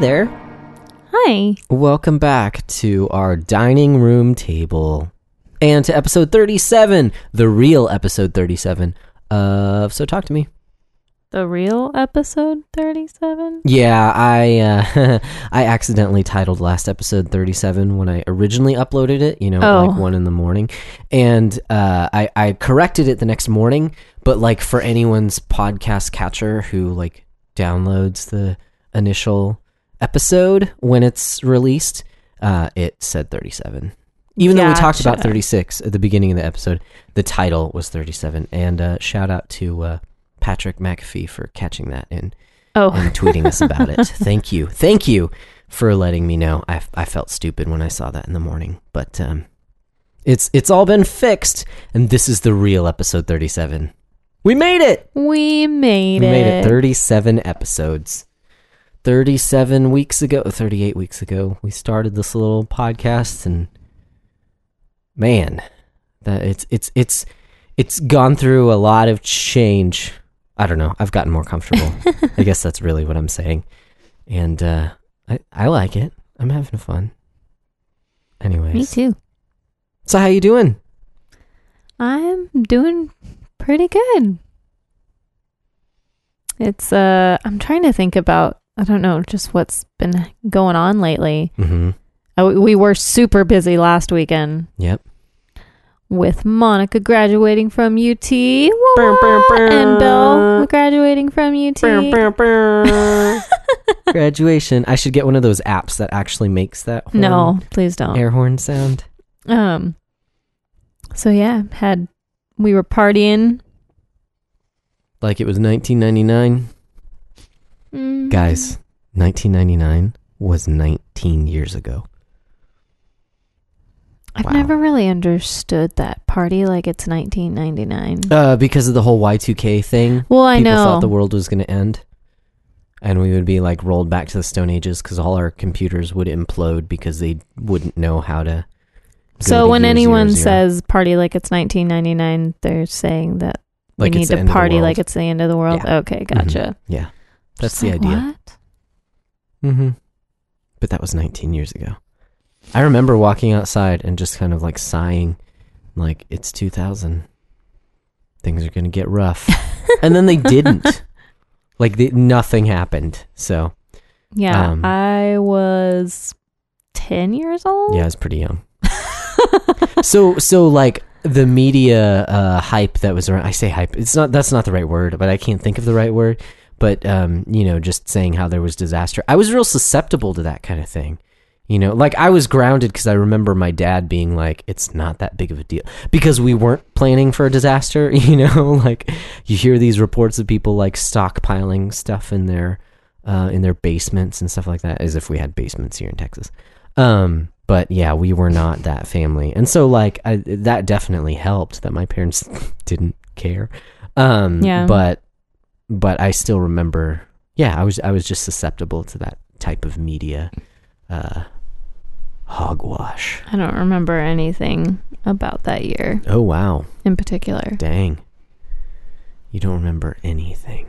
Hi there. Hi. Welcome back to our dining room table and to episode 37, the real episode 37 of So Talk to Me. The real episode 37? Yeah, I uh, I accidentally titled last episode 37 when I originally uploaded it, you know, Oh. like 1 in the morning. And uh, I I corrected it the next morning, but like for anyone's podcast catcher who like downloads the initial episode when it's released, uh, it said 37. Even though we talked about 36 at the beginning of the episode, the title was 37. And uh, shout out to uh, Patrick McAfee for catching that and, Oh, and tweeting us about it. Thank you. Thank you for letting me know. I, I felt stupid when I saw that in the morning, but um, it's it's all been fixed, and this is the real episode 37. We made it! we made we it. made it 37 episodes. 37 weeks ago, 38 weeks ago, we started this little podcast and man, that it's it's it's it's gone through a lot of change. I don't know. I've gotten more comfortable. I guess that's really what I'm saying. And uh I I like it. I'm having fun. Anyways. Me too. So how you doing? I'm doing pretty good. It's uh I'm trying to think about I don't know just what's been going on lately. Mhm. Uh, we- we were super busy last weekend Yep. with Monica graduating from UT and Bill graduating from UT. Graduation. I should get one of those apps that actually makes that horn, No, please don't. air horn sound. Um. So yeah, had we were partying, Like it was 1999. Mm. Guys, 1999 was 19 years ago. I've wow. never really understood that party like it's 1999. Uh, because of the whole Y2K thing. well, I people know. thought the world was going to end. And we would be like rolled back to the Stone Ages because all our computers would implode because they wouldn't know how to. so to when anyone zero zero. says party like it's 1999, they're saying that Like we need to end of the party like it's the end of the world. Yeah. Okay, gotcha. yeah, that's Just the like, idea. What? Mm-hmm. But that was 19 years ago. I remember walking outside and just kind of like sighing, like it's 2000. Things are gonna get rough, and then they didn't. like they, nothing happened. So Yeah, Um, I was 10 years old. yeah, I was pretty young. so so like the media uh, hype that was around. I say hype. It's not. That's not the right word, but I can't think of the right word. But um, you know, just saying how there was disaster. I was real susceptible to that kind of thing. You know, like I was grounded because I remember my dad being like, "It's not that big of a deal," because we weren't planning for a disaster. You know, like you hear these reports of people like stockpiling stuff in their uh, in their basements and stuff like that, as if we had basements here in Texas. Um, but yeah, we were not that family, and so like I, that definitely helped that my parents didn't care. Um, Yeah. but but I still remember. Yeah, I was I was just susceptible to that type of media uh, hogwash. I don't remember anything about that year Oh wow, in particular. dang! You don't remember anything.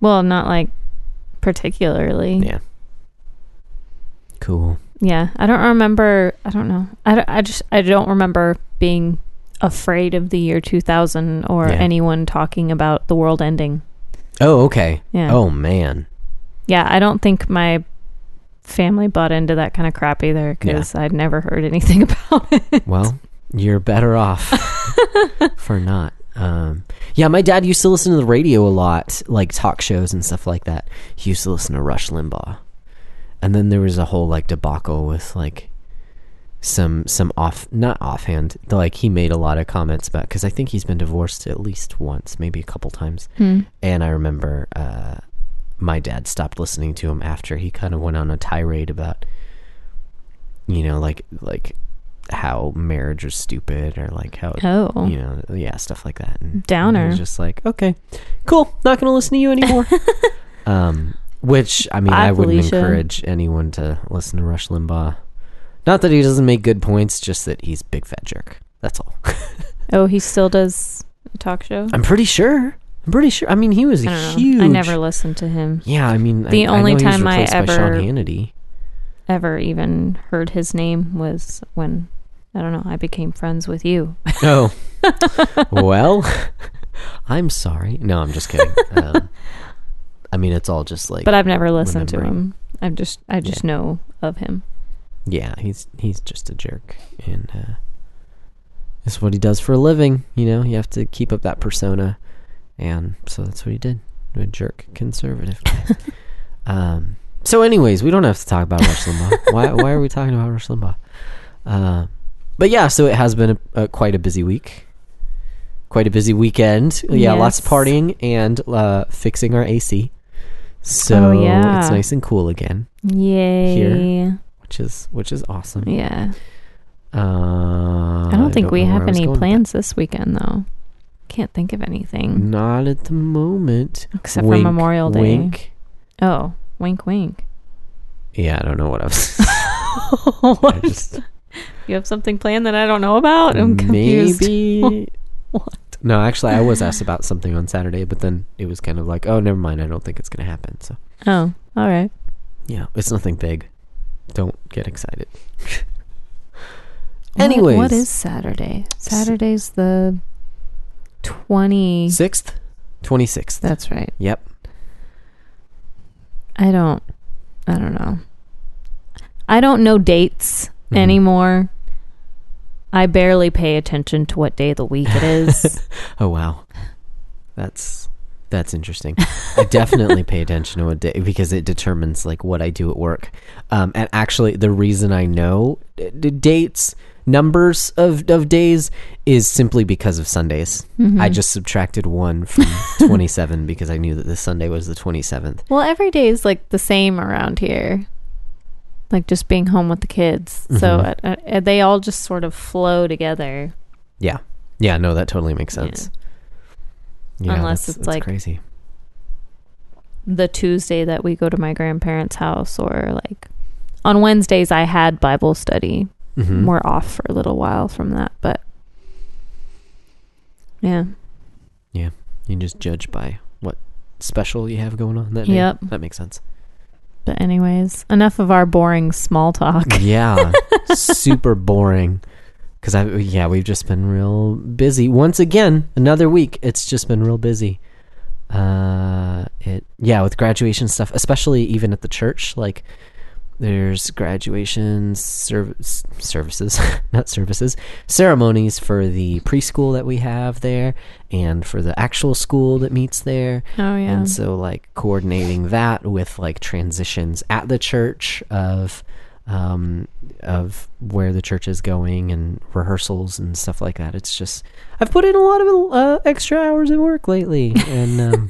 Well, not like particularly. Yeah. Cool. Yeah, I don't remember. I don't know. I, don't- I just I don't remember being afraid of the year 2000 or Yeah. anyone talking about the world ending. Oh okay. Yeah. Oh man. Yeah, I don't think my family bought into that kind of crap either because I'd never heard anything about it. Well, you're better off for not. Um, yeah, my dad used to listen to the radio a lot, like talk shows and stuff like that. He used to listen to Rush Limbaugh, and then there was a whole like debacle with like some some off not offhand like he made a lot of comments about because I think he's been divorced at least once, maybe a couple times. Hmm. And I remember uh, my dad stopped listening to him after he kind of went on a tirade about, you know, like like how marriage is stupid or like how Oh, you know, yeah, stuff like that. And Downer. Just like, okay, cool, not gonna listen to you anymore. um, which I mean, Bye, I wouldn't Felicia. encourage anyone to listen to Rush Limbaugh. Not that he doesn't make good points, just that he's a big fat jerk. That's all. oh, he still does a talk show. I'm pretty sure. I'm pretty sure. I mean, he was I a huge. I never listened to him. Yeah, I mean, The I, I only was time I replaced by Sean ever-. Ever even heard his name was when I don't know. I became friends with you. Oh, well, I'm sorry. No, I'm just kidding. Um, I mean, it's all just like, But I've never listened to him. I just I just know of him. Yeah, he's he's just a jerk, and uh, it's what he does for a living. You know, you have to keep up that persona, and so that's what he did. A jerk, conservative guy. um. So, anyways, we don't have to talk about Rush Limbaugh. why? Why are we talking about Rush Limbaugh? Uh, but yeah, so it has been a, a, quite a busy week. Quite a busy weekend. Yeah, lots of partying and uh, fixing our AC. So Oh, yeah. it's nice and cool again, Yay. Which is which is awesome. Yeah. Uh, I don't think we know where have any plans this weekend though. Can't think of anything Not at the moment. except Wink, for Memorial Day. Wink. Oh, wink wink. Yeah, I don't know what I was. I what? just You have something planned that I don't know about? I'm confused. maybe. What? No, actually, I was asked about something on Saturday, but then it was kind of like, oh, never mind. I don't think it's going to happen. So Oh, all right. yeah, it's nothing big. Don't get excited. Anyways, what is Saturday? Saturday's the twenty sixth, twenty sixth. That's right. Yep. I don't I don't know. I don't know dates Mhm. anymore. I barely pay attention to what day of the week it is. Oh wow, that's that's interesting. I definitely pay attention to what day because it determines like what I do at work. Um, and actually, the reason I know d- d- dates, numbers of of days, is simply because of Sundays. Mm-hmm. I just subtracted one from twenty seven because I knew that this Sunday was the twenty seventh. well, every day is like the same around here. Like just being home with the kids. So Mhm. uh, uh, they all just sort of flow together. Yeah, yeah, no, that totally makes sense. Yeah, Unless that's- it's like- crazy. the Tuesday that we go to my grandparents' house or like on Wednesdays I had Bible study. Mhm. We're off for a little while from that, but yeah, yeah. You just judge by what special you have going on that day. Yep. that makes sense. But anyways, enough of our boring small talk. Yeah, super boring. Because I yeah, we've just been real busy. Once again, another week. It's just been real busy. Uh, it yeah, with graduation stuff, especially even at the church. Like, there's graduation service services, not services, ceremonies for the preschool that we have there, and for the actual school that meets there. Oh yeah. And so, like, coordinating that with like transitions at the church of um, of where the church is going and rehearsals and stuff like that. It's just I've put in a lot of uh, extra hours at work lately, and um,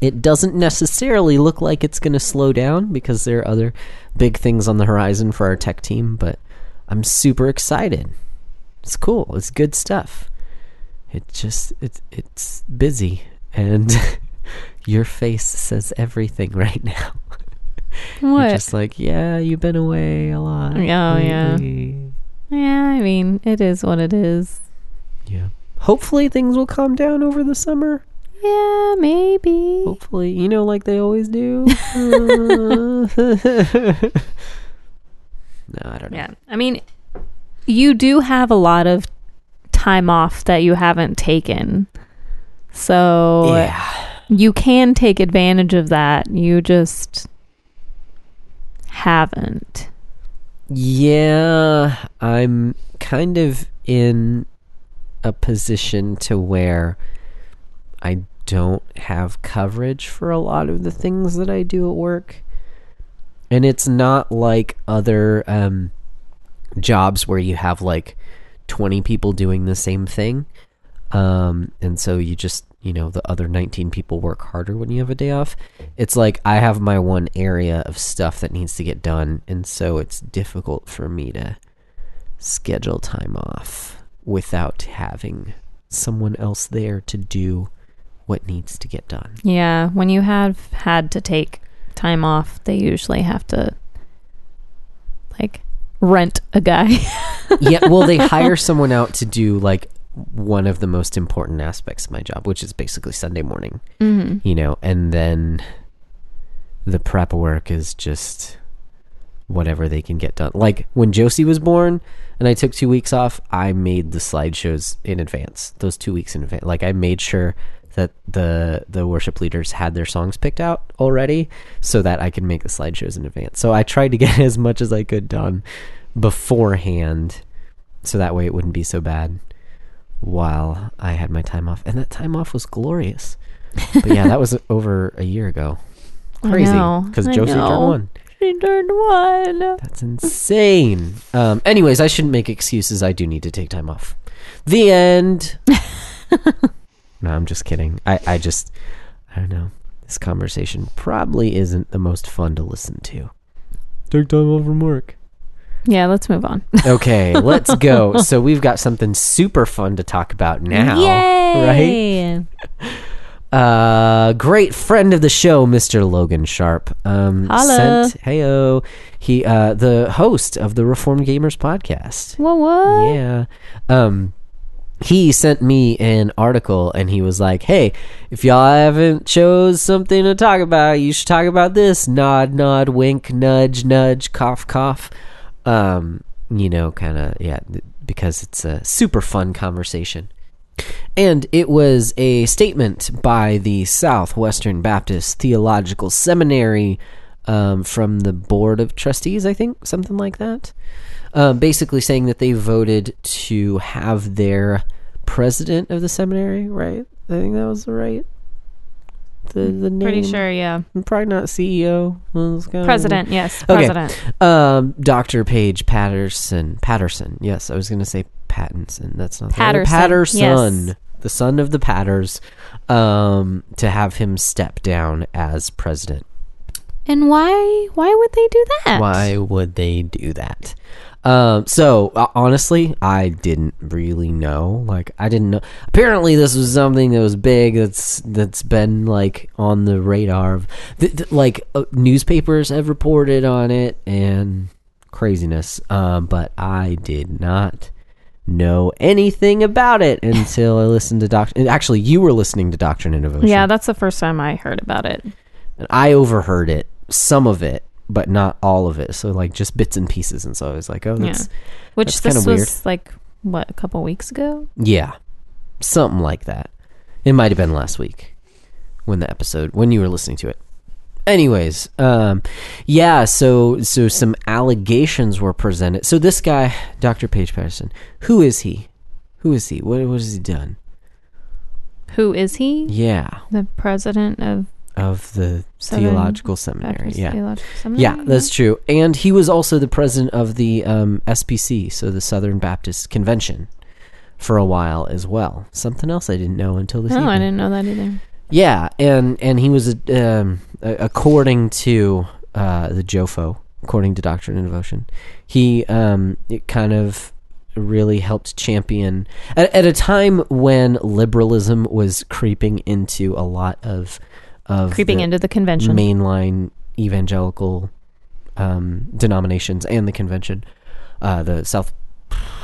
it doesn't necessarily look like it's going to slow down because there are other big things on the horizon for our tech team. But I'm super excited. It's cool. It's good stuff. It just it's it's busy and your face says everything right now. what? You're just like, yeah, you've been away a lot. Oh, yeah. lately." yeah, I mean, it is what it is. Yeah. Hopefully things will calm down over the summer. Yeah, maybe. Hopefully, you know, like they always do. Uh, no, I don't know. Yeah. I mean, you do have a lot of time off that you haven't taken. So Yeah. you can take advantage of that. You just haven't. Yeah, I'm kind of in a position to where I don't have coverage for a lot of the things that I do at work. And it's not like other um, jobs where you have like 20 people doing the same thing. Um, and so you just, you know, the other 19 people work harder when you have a day off. It's like I have my one area of stuff that needs to get done. And so it's difficult for me to schedule time off without having someone else there to do what needs to get done. Yeah, when you have had to take time off, they usually have to like rent a guy. yeah, well, they hire someone out to do like one of the most important aspects of my job, which is basically Sunday morning. hmm You know, and then the prep work is just whatever they can get done. Like when Josie was born and I took two weeks off, I made the slideshows in advance. Those two weeks in advance. Like I made sure that the the worship leaders had their songs picked out already so that I could make the slideshows in advance. So I tried to get as much as I could done beforehand so that way it wouldn't be so bad while I had my time off. And that time off was glorious. But yeah, that was over a year ago. Crazy. Because I Josie turned one. She turned one. That's insane. Um, anyways, I shouldn't make excuses. I do need to take time off. The end. no, I'm just kidding. I, I just, I don't know. This conversation probably isn't the most fun to listen to. Take time off from work. Yeah, let's move on. Okay, let's go. So we've got something super fun to talk about now. Yay! Uh, great friend of the show, Mr. Logan Sharp. Um, Holla. sent heyo. He, uh, the host of the Reformed Gamers podcast. What? What? Yeah. Um, he sent me an article and he was like, "Hey, if y'all haven't chose something to talk about, you should talk about this." Nod, nod, wink, nudge, nudge, cough, cough. Um, you know, kind of yeah, because it's a super fun conversation. And it was a statement by the Southwestern Baptist Theological Seminary um, from the Board of Trustees, I think, something like that. Um, basically saying that they voted to have their president of the seminary, right? I think that was the right. The the name. Pretty sure, yeah. Probably not CEO. Well, it's kinda- President, yes. Okay. President. Um, Dr. Paige Patterson. Patterson. Yes, I was going to say Pattinson. That's not the. Patterson, Patterson. yes. The son of the Patters. Um, to have him step down as president. And why why would they do that? Why would they do that? Um, so uh, honestly, I didn't really know. Like, I didn't know. Apparently, this was something that was big. That's that's been like on the radar of, th- th- like uh, newspapers have reported on it and craziness. Um, but I did not know anything about it until I listened to Doctor. Actually, you were listening to Doctrine and Devotion. Yeah, that's the first time I heard about it. And I overheard it, some of it, but not all of it. So like just bits and pieces. And so I was like, oh, that's Which That's this was like what, a couple weeks ago? yeah, something like that. It might have been last week when the episode when you were listening to it. Anyways, um, yeah. So so some allegations were presented. So this guy, Dr. Paige Patterson, who is he? Who is he? What what has he done? Who is he? Yeah, The president of of the Southern theological seminary. Baptist yeah. Theological Seminary? Yeah, that's true. And he was also the president of the um, SBC, so the Southern Baptist Convention, for a while as well. Something else I didn't know until this Oh, I didn't know that either. Yeah, and and he was um, a- according to uh, the JOFO, according to Doctrine and Devotion, he um, it kind of really helped champion at, at a time when liberalism was creeping into a lot of of Creeping into the convention. mainline evangelical um, denominations and the convention, uh, the South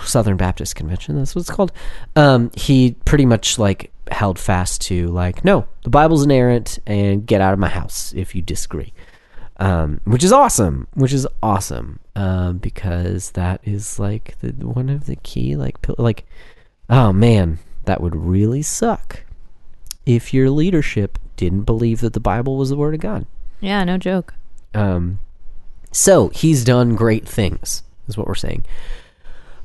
Southern Baptist Convention. That's what it's called. Um, he pretty much like held fast to like, no, the Bible's inerrant, and get out of my house if you disagree. Um, which is awesome. Which is awesome um, because that is like the one of the key like pil- like, oh man, that would really suck if your leadership didn't believe that the Bible was the Word of God. yeah, no joke. Um, so he's done great things, is what we're saying.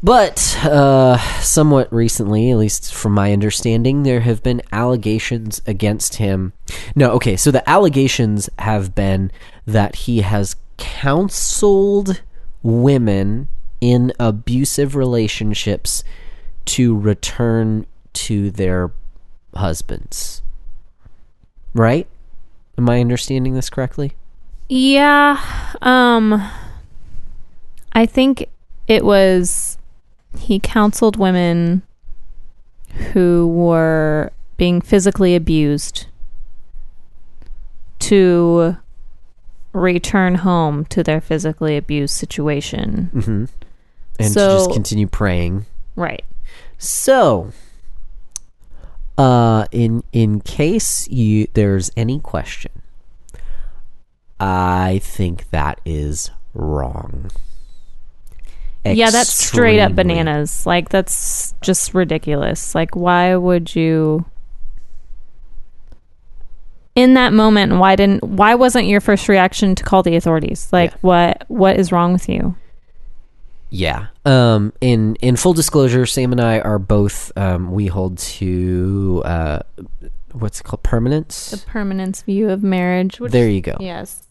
But uh, somewhat recently, at least from my understanding, there have been allegations against him. No, okay, so the allegations have been that he has counseled women in abusive relationships to return to their husbands. Right? Am I understanding this correctly? Yeah. Um I think it was he counseled women who were being physically abused to return home to their physically abused situation. Mm-hmm. And to just continue praying. Right. So, Uh, in in case you there's any question, I think that is wrong. Yeah, that's straight up bananas. Like that's just ridiculous. Like why would you in that moment why didn't why wasn't your first reaction to call the authorities? Like Yeah. what what is wrong with you? Yeah. Um. In in full disclosure, Sam and I are both um. We hold to uh, what's it called permanence. The permanence view of marriage. Which, there you go. Yes.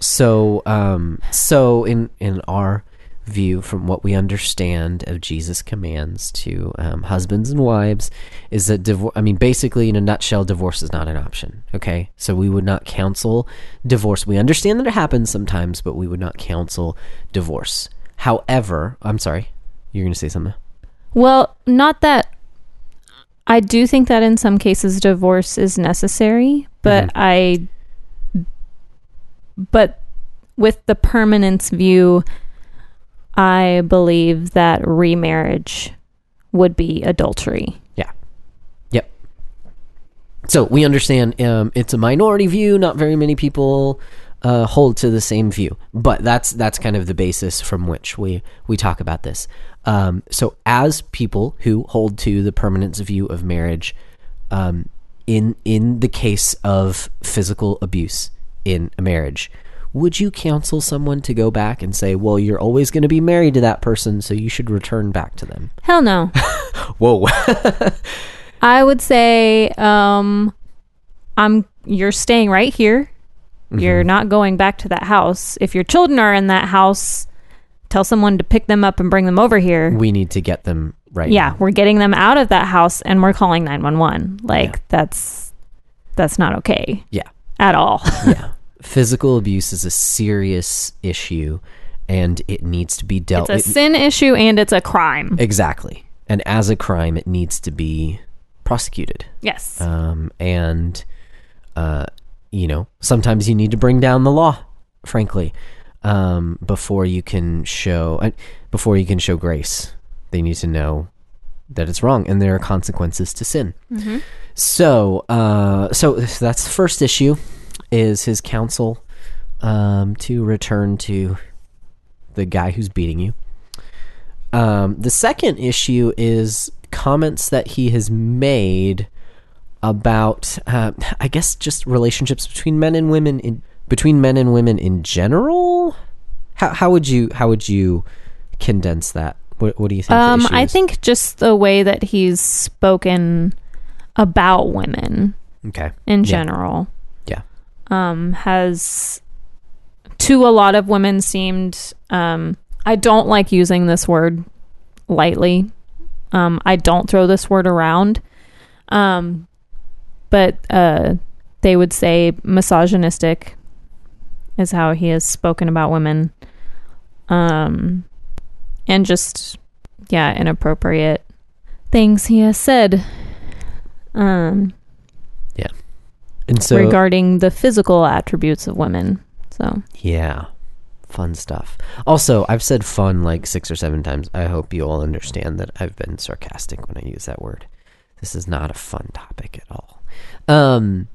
So um. So in in our view, from what we understand of Jesus' commands to um, husbands and wives, is that divorce. I mean, basically, in a nutshell, divorce is not an option. Okay. So we would not counsel divorce. We understand that it happens sometimes, but we would not counsel divorce. However, I'm sorry. You're going to say something. Well, not that I do think that in some cases divorce is necessary, but I but with the permanence view I believe that remarriage would be adultery. Yeah. Yep. So we understand um, it's a minority view. Not very many people uh, hold to the same view, but that's that's kind of the basis from which we we talk about this. Um, so as people who hold to the permanence view of marriage, um, in in the case of physical abuse in a marriage. Would you counsel someone to go back and say, "Well, you're always going to be married to that person, so you should return back to them"? Hell no. Whoa! I would say um I'm you're staying right here. You're not going back to that house. If your children are in that house, tell someone to pick them up and bring them over here. we need to get them right. yeah, now. we're getting them out of that house and we're calling 911. Like Yeah. that's that's not okay yeah, at all. yeah. Physical abuse is a serious issue, and it needs to be dealt. it's a it- sin issue and it's a crime. exactly, and as a crime, it needs to be prosecuted. yes. Um, and uh, you know, sometimes you need to bring down the law, frankly, um, before you can show uh, before you can show grace. They need to know that it's wrong, and there are consequences to sin. So, uh, so that's the first issue is his counsel um, to return to the guy who's beating you. Um, the second issue is comments that he has made about, uh, I guess, just relationships between men and women in between men and women in general. How how would you how would you condense that? What what do you think? Um I think just the way that he's spoken about women okay. in Yeah. general Yeah. um has to a lot of women seemed um I don't like using this word lightly. Um I don't throw this word around. Um but uh they would say misogynistic is how he has spoken about women. Um and just yeah, inappropriate things he has said. Um And so regarding the physical attributes of women. So Yeah. Fun stuff. Also, I've said fun like six or seven times. I hope you all understand that I've been sarcastic when I use that word. This is not a fun topic at all. Um,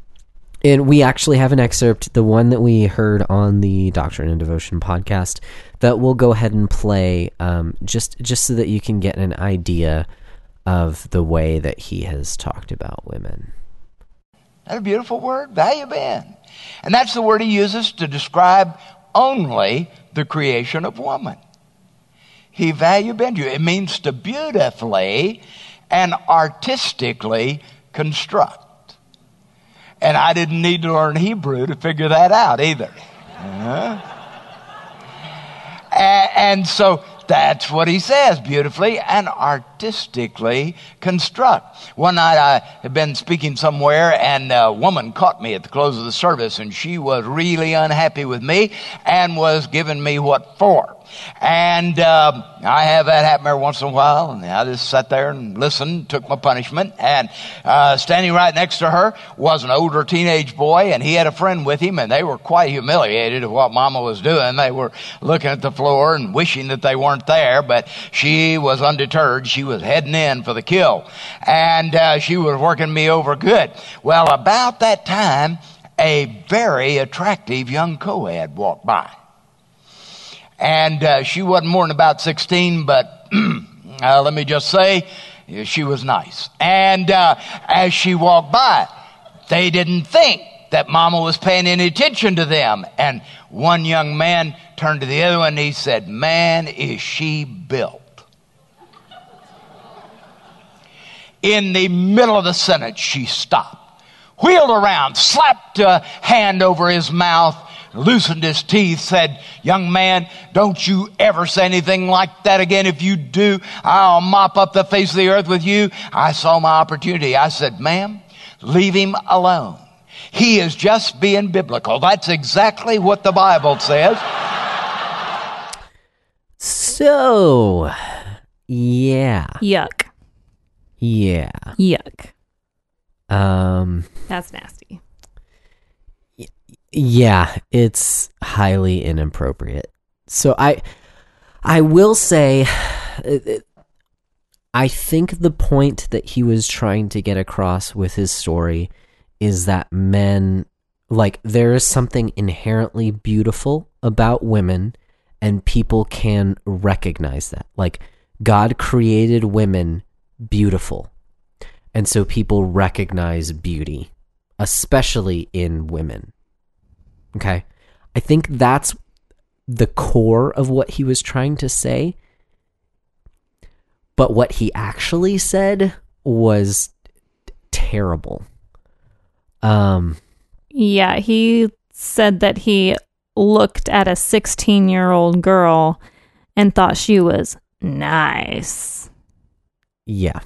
and we actually have an excerpt, the one that we heard on the Doctrine and Devotion podcast, that we'll go ahead and play, um, just just so that you can get an idea of the way that he has talked about women. That a beautiful word? Value been. And that's the word he uses to describe only the creation of woman. He value bend you. It means to beautifully and artistically construct. And I didn't need to learn Hebrew to figure that out either. Uh-huh. A- and so that's what he says beautifully and artistically construct. One night I had been speaking somewhere and a woman caught me at the close of the service and she was really unhappy with me and was giving me what for. And um, I have that happen every once in a while, and I just sat there and listened, took my punishment. And uh, standing right next to her was an older teenage boy, and he had a friend with him, and they were quite humiliated of what Mama was doing. They were looking at the floor and wishing that they weren't there, but she was undeterred. She was heading in for the kill. And uh, she was working me over good. Well, about that time, a very attractive young co-ed walked by. And uh, she wasn't more than about 16, but uh, let me just say, she was nice. And uh, as she walked by, they didn't think that mama was paying any attention to them. And one young man turned to the other one and he said, Man, is she built. In the middle of the sentence, she stopped, wheeled around, slapped a hand over his mouth, loosened his teeth, said, Young man, don't you ever say anything like that again. If you do, I'll mop up the face of the earth with you. I saw my opportunity. I said, Ma'am, leave him alone. He is just being biblical. That's exactly what the Bible says. So, yeah, Yuck. yeah. Yuck. Um, That's nasty. Yeah, it's highly inappropriate. So I, I will say, I think the point that he was trying to get across with his story is that men, like, there is something inherently beautiful about women, and people can recognize that. Like, God created women beautiful. And so people recognize beauty, especially in women. Okay. I think that's the core of what he was trying to say. But what he actually said was terrible. Um, Yeah, he said that he looked at a 16 year old girl and thought she was nice. yeah.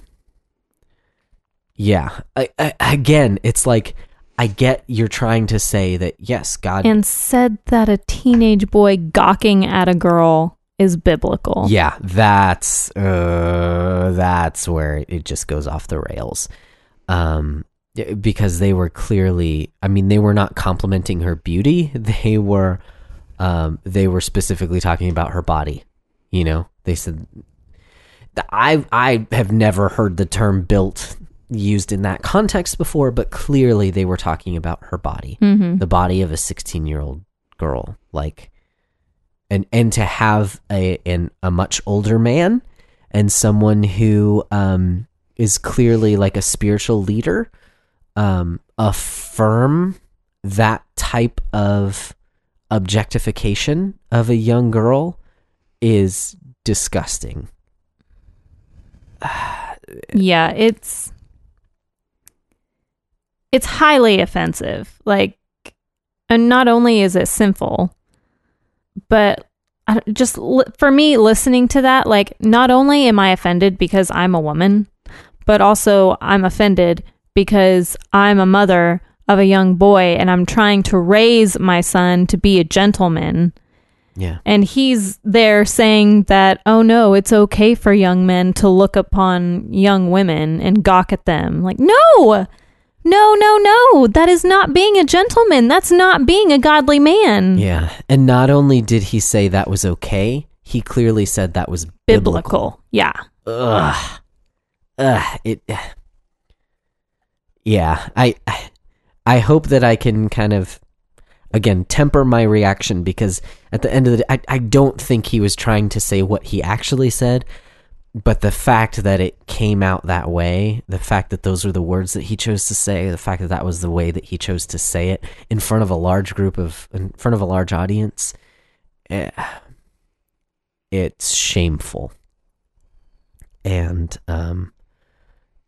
Yeah. I, I, again, it's like I get you're trying to say that yes, God And said that a teenage boy gawking at a girl is biblical. Yeah, that's uh, that's where it just goes off the rails. Um, because they were clearly, I mean, they were not complimenting her beauty. They were, um, they were specifically talking about her body. You know, they said, I I have never heard the term built used in that context before, but clearly they were talking about her body, Mm-hmm. the body of a 16 year old girl, like, and and to have a an, a much older man and someone who um is clearly like a spiritual leader um affirm that type of objectification of a young girl is disgusting. Yeah, it's it's highly offensive. Like and not only is it sinful, but I, just for me listening to that like not only am I offended because I'm a woman, but also I'm offended because I'm a mother of a young boy and I'm trying to raise my son to be a gentleman Yeah. and he's there saying that oh no it's okay for young men to look upon young women and gawk at them like no no no no that is not being a gentleman that's not being a godly man Yeah. And not only did he say that was okay, he clearly said that was biblical. yeah Ugh. Ugh. It. Yeah. I. I hope that I can kind of, again, temper my reaction because at the end of the day, I, I don't think he was trying to say what he actually said, but the fact that it came out that way, the fact that those were the words that he chose to say, the fact that that was the way that he chose to say it in front of a large group of, in front of a large audience, eh, it's shameful and um,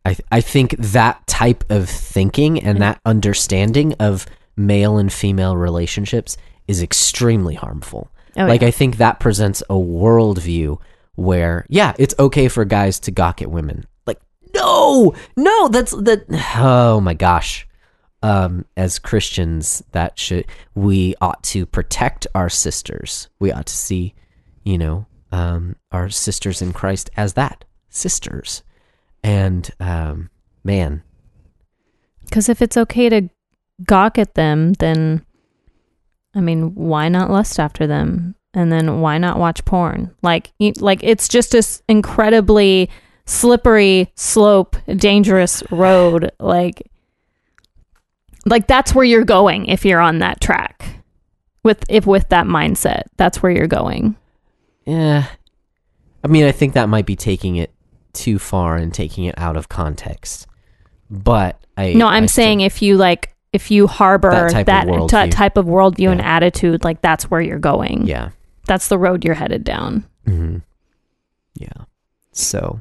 I I think that type of thinking and that understanding of male and female relationships is extremely harmful. Oh, like yeah. I think that presents a worldview where yeah, it's okay for guys to gawk at women. Like no, no, that's that. Oh my gosh. Um, as Christians, that should we ought to protect our sisters. We ought to see, you know, um, our sisters in Christ as that sisters. And um, man, because if it's okay to gawk at them then i mean why not lust after them and then why not watch porn like you- like it's just this incredibly slippery slope, dangerous road. Like, like that's where you're going if you're on that track. With if with that mindset, that's where you're going. Yeah. I mean, I think that might be taking it too far and taking it out of context. But I No, I'm I saying if you like, if you harbor That type that, of worldview. type of worldview and attitude, like that's where you're going. yeah. That's the road you're headed down. hmm Yeah. So,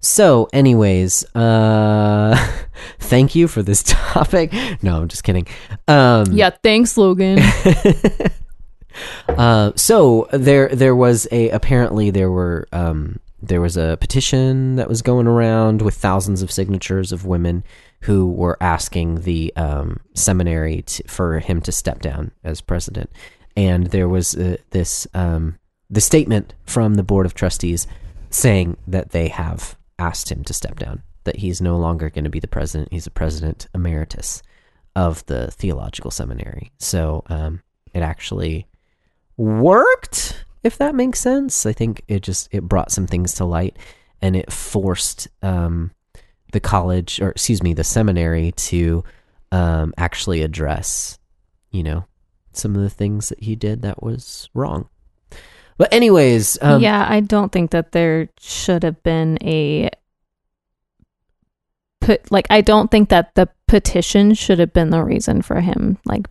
so, anyways, uh, thank you for this topic. No, I'm just kidding. Um, Yeah, thanks, Logan. Uh, so there there was a apparently there were um, there was a petition that was going around with thousands of signatures of women who were asking the um, seminary to, for him to step down as president, and there was uh, this um, the statement from the board of trustees saying that they have asked him to step down, that he's no longer going to be the president; he's a president emeritus of the theological seminary. So um, it actually worked if that makes sense i think it just it brought some things to light and it forced um the college or excuse me the seminary to um actually address you know some of the things that he did that was wrong but anyways um yeah, I don't think that there should have been a put like I don't think that the petition should have been the reason for him like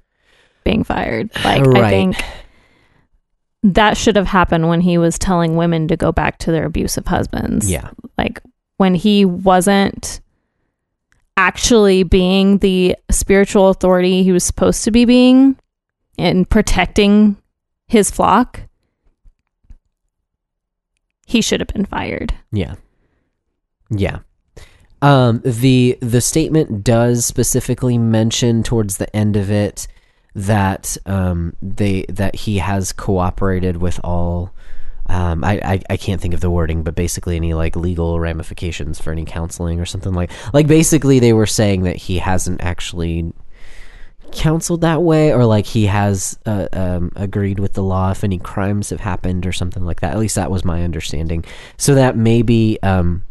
being fired. Like I think that should have happened when he was telling women to go back to their abusive husbands. yeah Like when he wasn't actually being the spiritual authority he was supposed to be being and protecting his flock, he should have been fired. Yeah. Yeah. Um, the the statement does specifically mention towards the end of it that um, they that he has cooperated with all um, I, I I can't think of the wording, but basically any like legal ramifications for any counseling or something like like basically they were saying that he hasn't actually counseled that way or like he has uh, um, agreed with the law if any crimes have happened or something like that. At least that was my understanding. So that maybe um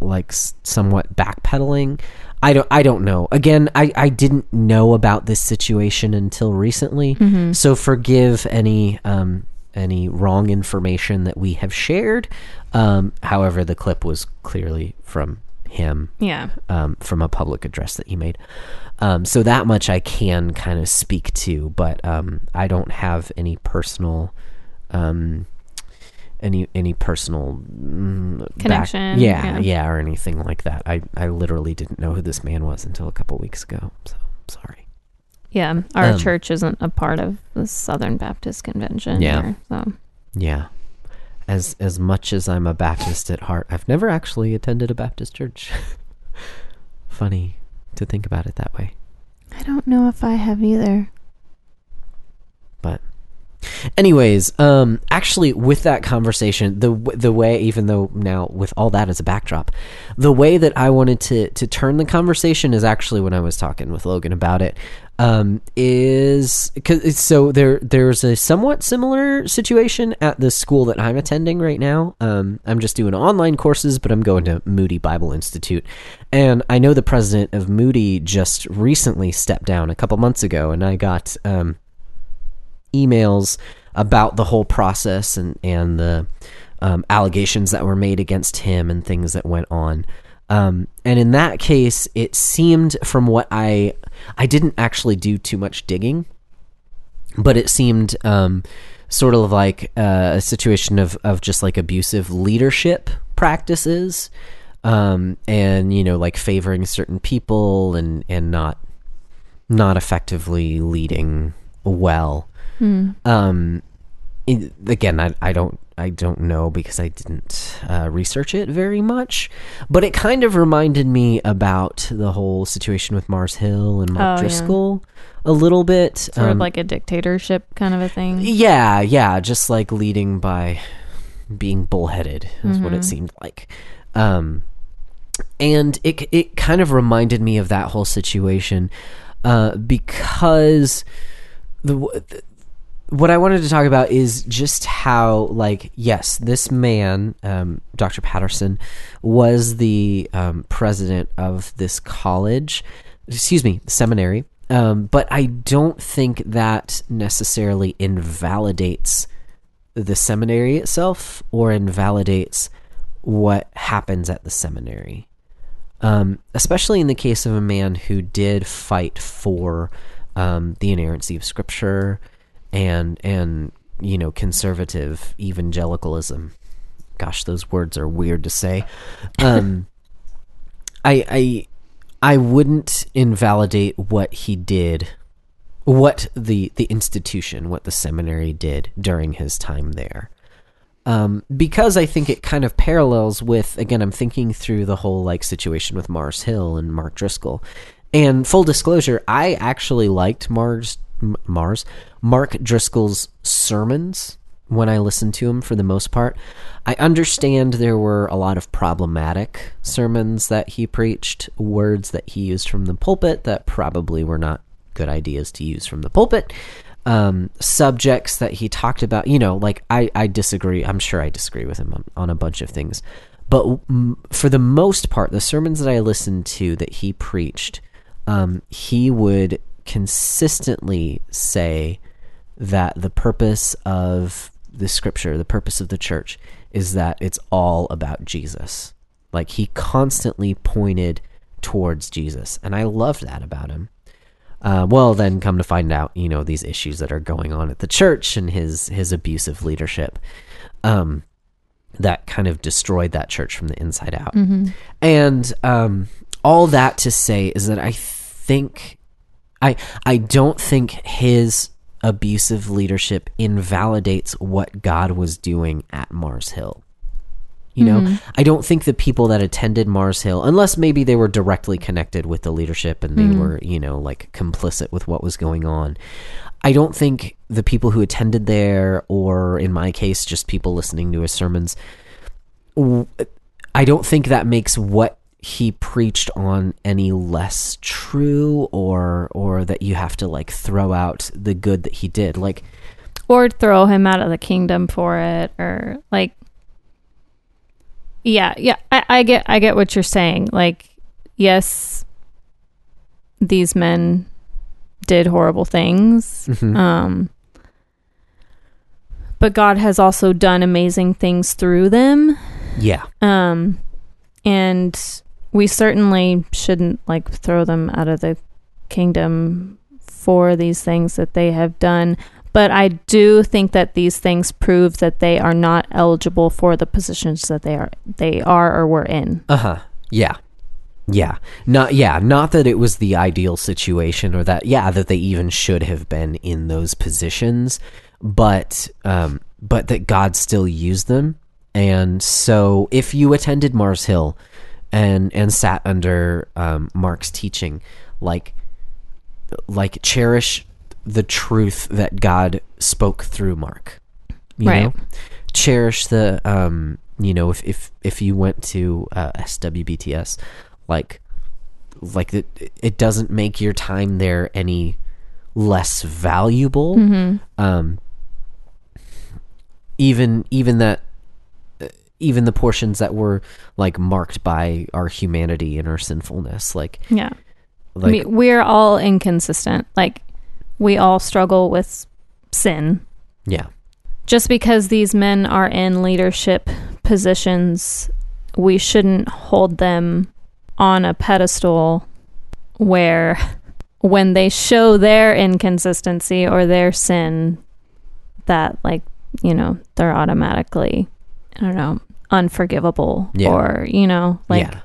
like somewhat backpedaling. I don't i don't know. Again i i didn't know about this situation until recently. So forgive any um any wrong information that we have shared. Um however the clip was clearly from him Yeah. um, from a public address that he made. Um, so that much I can kind of speak to, but um, I don't have any personal, um, any any personal mm, back- Connection, yeah, yeah. yeah, or anything like that. I I literally didn't know who this man was until a couple weeks ago. So sorry. Yeah. Our Um, church isn't a part of the Southern Baptist Convention. Yeah. so Yeah. As as much as I'm a Baptist at heart, I've never actually attended a Baptist church. Funny to think about it that way. I don't know if I have either. but anyways um actually with that conversation the the way even though now with all that as a backdrop the way that i wanted to to turn the conversation is actually when i was talking with logan about it um is cuz so there there's a somewhat similar situation at the school that i'm attending right now um i'm just doing online courses but i'm going to moody bible institute and i know the president of moody just recently stepped down a couple months ago and i got um emails about the whole process and and the um, allegations that were made against him and things that went on. Um, and in that case, it seemed from what I I didn't actually do too much digging, but it seemed um, sort of like uh, a situation of of just like abusive leadership practices, um, and you know like favoring certain people and and not not effectively leading well. Um, in, again, I, I don't I don't know because I didn't uh, research it very much, but it kind of reminded me about the whole situation with Mars Hill and Mark Oh, yeah. Driscoll a little bit. Sort of Um, like a dictatorship kind of a thing. yeah, yeah, just like leading by being bullheaded is what Mm-hmm. it seemed like. Um, and it it kind of reminded me of that whole situation uh, because the, w- what I wanted to talk about is just how, like, yes, this man, um, Dr. Patterson, was the um, president of this college, excuse me, seminary. Um, but I don't think that necessarily invalidates the seminary itself or invalidates what happens at the seminary. Um, especially in the case of a man who did fight for um, the inerrancy of Scripture and and you know conservative evangelicalism. Gosh, those words are weird to say. Um, I I I wouldn't invalidate what he did, what the the institution, what the seminary did during his time there. Um, because I think it kind of parallels with again, I'm thinking through the whole like situation with Mars Hill and Mark Driscoll. And full disclosure, I actually liked Mars Mars Mark Driscoll's sermons when I listened to him for the most part. I understand there were a lot of problematic sermons that he preached, words that he used from the pulpit that probably were not good ideas to use from the pulpit. Um, subjects that he talked about, you know, like I, I disagree. I'm sure I disagree with him on, on a bunch of things. But mm, for the most part, the sermons that I listened to that he preached, um, he would consistently say that the purpose of the scripture, the purpose of the church, is that it's all about Jesus. Like he constantly pointed towards Jesus. And I loved that about him. Uh, well, then come to find out, you know, these issues that are going on at the church and his his abusive leadership, um, that kind of destroyed that church from the inside out. And um, all that to say is that I think I I don't think his abusive leadership invalidates what God was doing at Mars Hill. You know, mm-hmm. I don't think the people that attended Mars Hill, unless maybe they were directly connected with the leadership and they mm-hmm. were, you know, like complicit with what was going on. I don't think the people who attended there, or in my case, just people listening to his sermons, I don't think that makes what he preached on any less true or or that you have to like throw out the good that he did. Like or throw him out of the kingdom for it or like yeah yeah I, I get i get what you're saying like yes these men did horrible things um but god has also done amazing things through them yeah. um and we certainly shouldn't like throw them out of the kingdom for these things that they have done but i do think that these things prove that they are not eligible for the positions that they are they are or were in Uh-huh. Yeah. Yeah. Not yeah, not that it was the ideal situation or that yeah, that they even should have been in those positions, but um but that God still used them. And so if you attended Mars Hill and and sat under um Mark's teaching, like like cherish the truth that God spoke through Mark. You Right. know? Cherish the um you know if if if you went to uh, SWBTS like like it it doesn't make your time there any less valuable um even even that even the portions that were like marked by our humanity and our sinfulness like yeah. Like we, we're all inconsistent. Like we all struggle with sin. Yeah. Just because these men are in leadership positions, we shouldn't hold them on a pedestal where when they show their inconsistency or their sin, that, like, you know, they're automatically, I don't know, unforgivable Yeah. or, you know, like, yeah.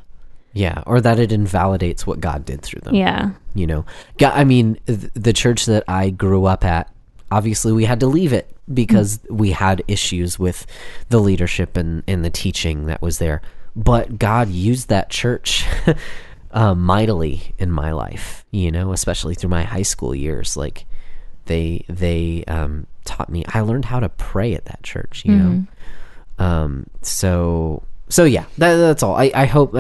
Yeah. Or that it invalidates what God did through them. Yeah. you know God, i mean th- the church that i grew up at obviously we had to leave it because we had issues with the leadership and, and the teaching that was there. But god used that church uh, mightily in my life you know especially through my high school years. Like they they um, taught me i learned how to pray at that church you know um, so so yeah that, that's all i, I hope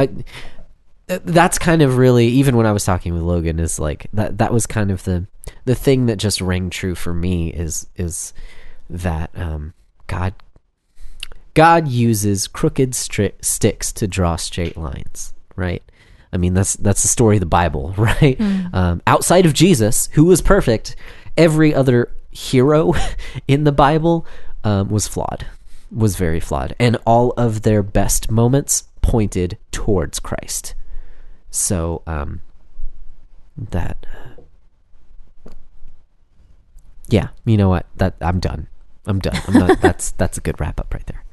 th- that's kind of really even when I was talking with Logan is like that that was kind of the the thing that just rang true for me is is that um God God uses crooked stri- sticks to draw straight lines, right? I mean that's that's the story of the Bible, right? Um, outside of Jesus, who was perfect, every other hero in the Bible um, was flawed, was very flawed, and all of their best moments pointed towards Christ. So um, that, yeah, you know what? That I'm done. I'm done. I'm not. that's that's a good wrap up right there.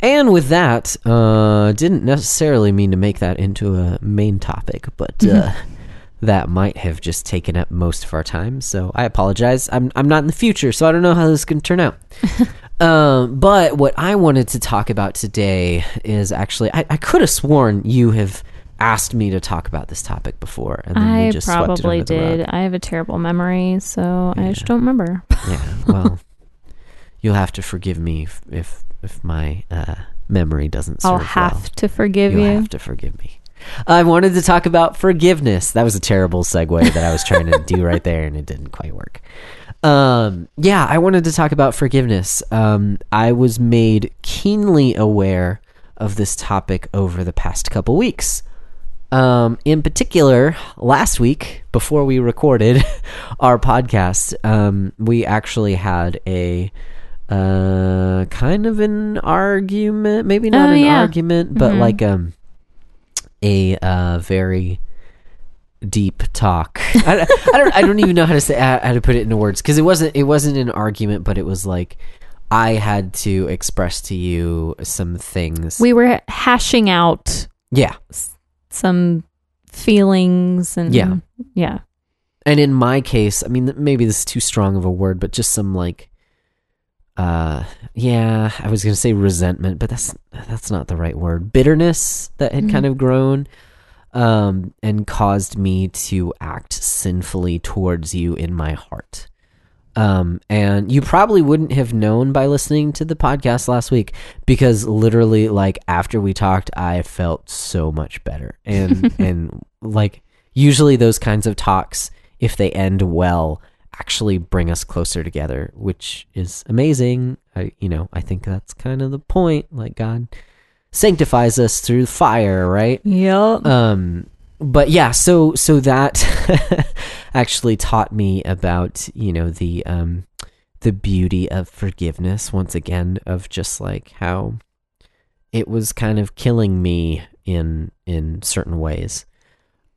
And with that, uh, didn't necessarily mean to make that into a main topic, but uh, that might have just taken up most of our time. So I apologize. I'm I'm not in the future, so I don't know how this can turn out. um, but what I wanted to talk about today is actually I, I could have sworn you have asked me to talk about this topic before, and then we I just probably under the rug. did. I have a terrible memory, so I just don't remember. Yeah, well, you'll have to forgive me if if, if my uh, memory doesn't serve I'll have well. to forgive You'll you. have to forgive me. I wanted to talk about forgiveness. That was a terrible segue that I was trying to do right there, and it didn't quite work. Um, yeah, I wanted to talk about forgiveness. Um, I was made keenly aware of this topic over the past couple weeks. Um, in particular, last week, before we recorded our podcast, um, we actually had a uh, kind of an argument. Maybe not Oh, an yeah. argument, but Mhm. like um, a uh, very deep talk. I, I don't. I don't even know how to say how to put it into words because it wasn't. It wasn't an argument, but it was like I had to express to you some things. we were hashing out yeah. some feelings and Yeah. yeah. and in my case i mean maybe this is too strong of a word but just some like uh yeah i was gonna say resentment but that's that's not the right word bitterness that had Mhm. kind of grown um and caused me to act sinfully towards you in my heart. Um and you probably wouldn't have known by listening to the podcast last week because literally like after we talked i felt so much better. And and like usually those kinds of talks if they end well actually bring us closer together which is amazing. I you know i think that's kind of the point. Like god sanctifies us through fire right Yep. um but yeah so so that actually taught me about you know the um the beauty of forgiveness once again of just like how it was kind of killing me in in certain ways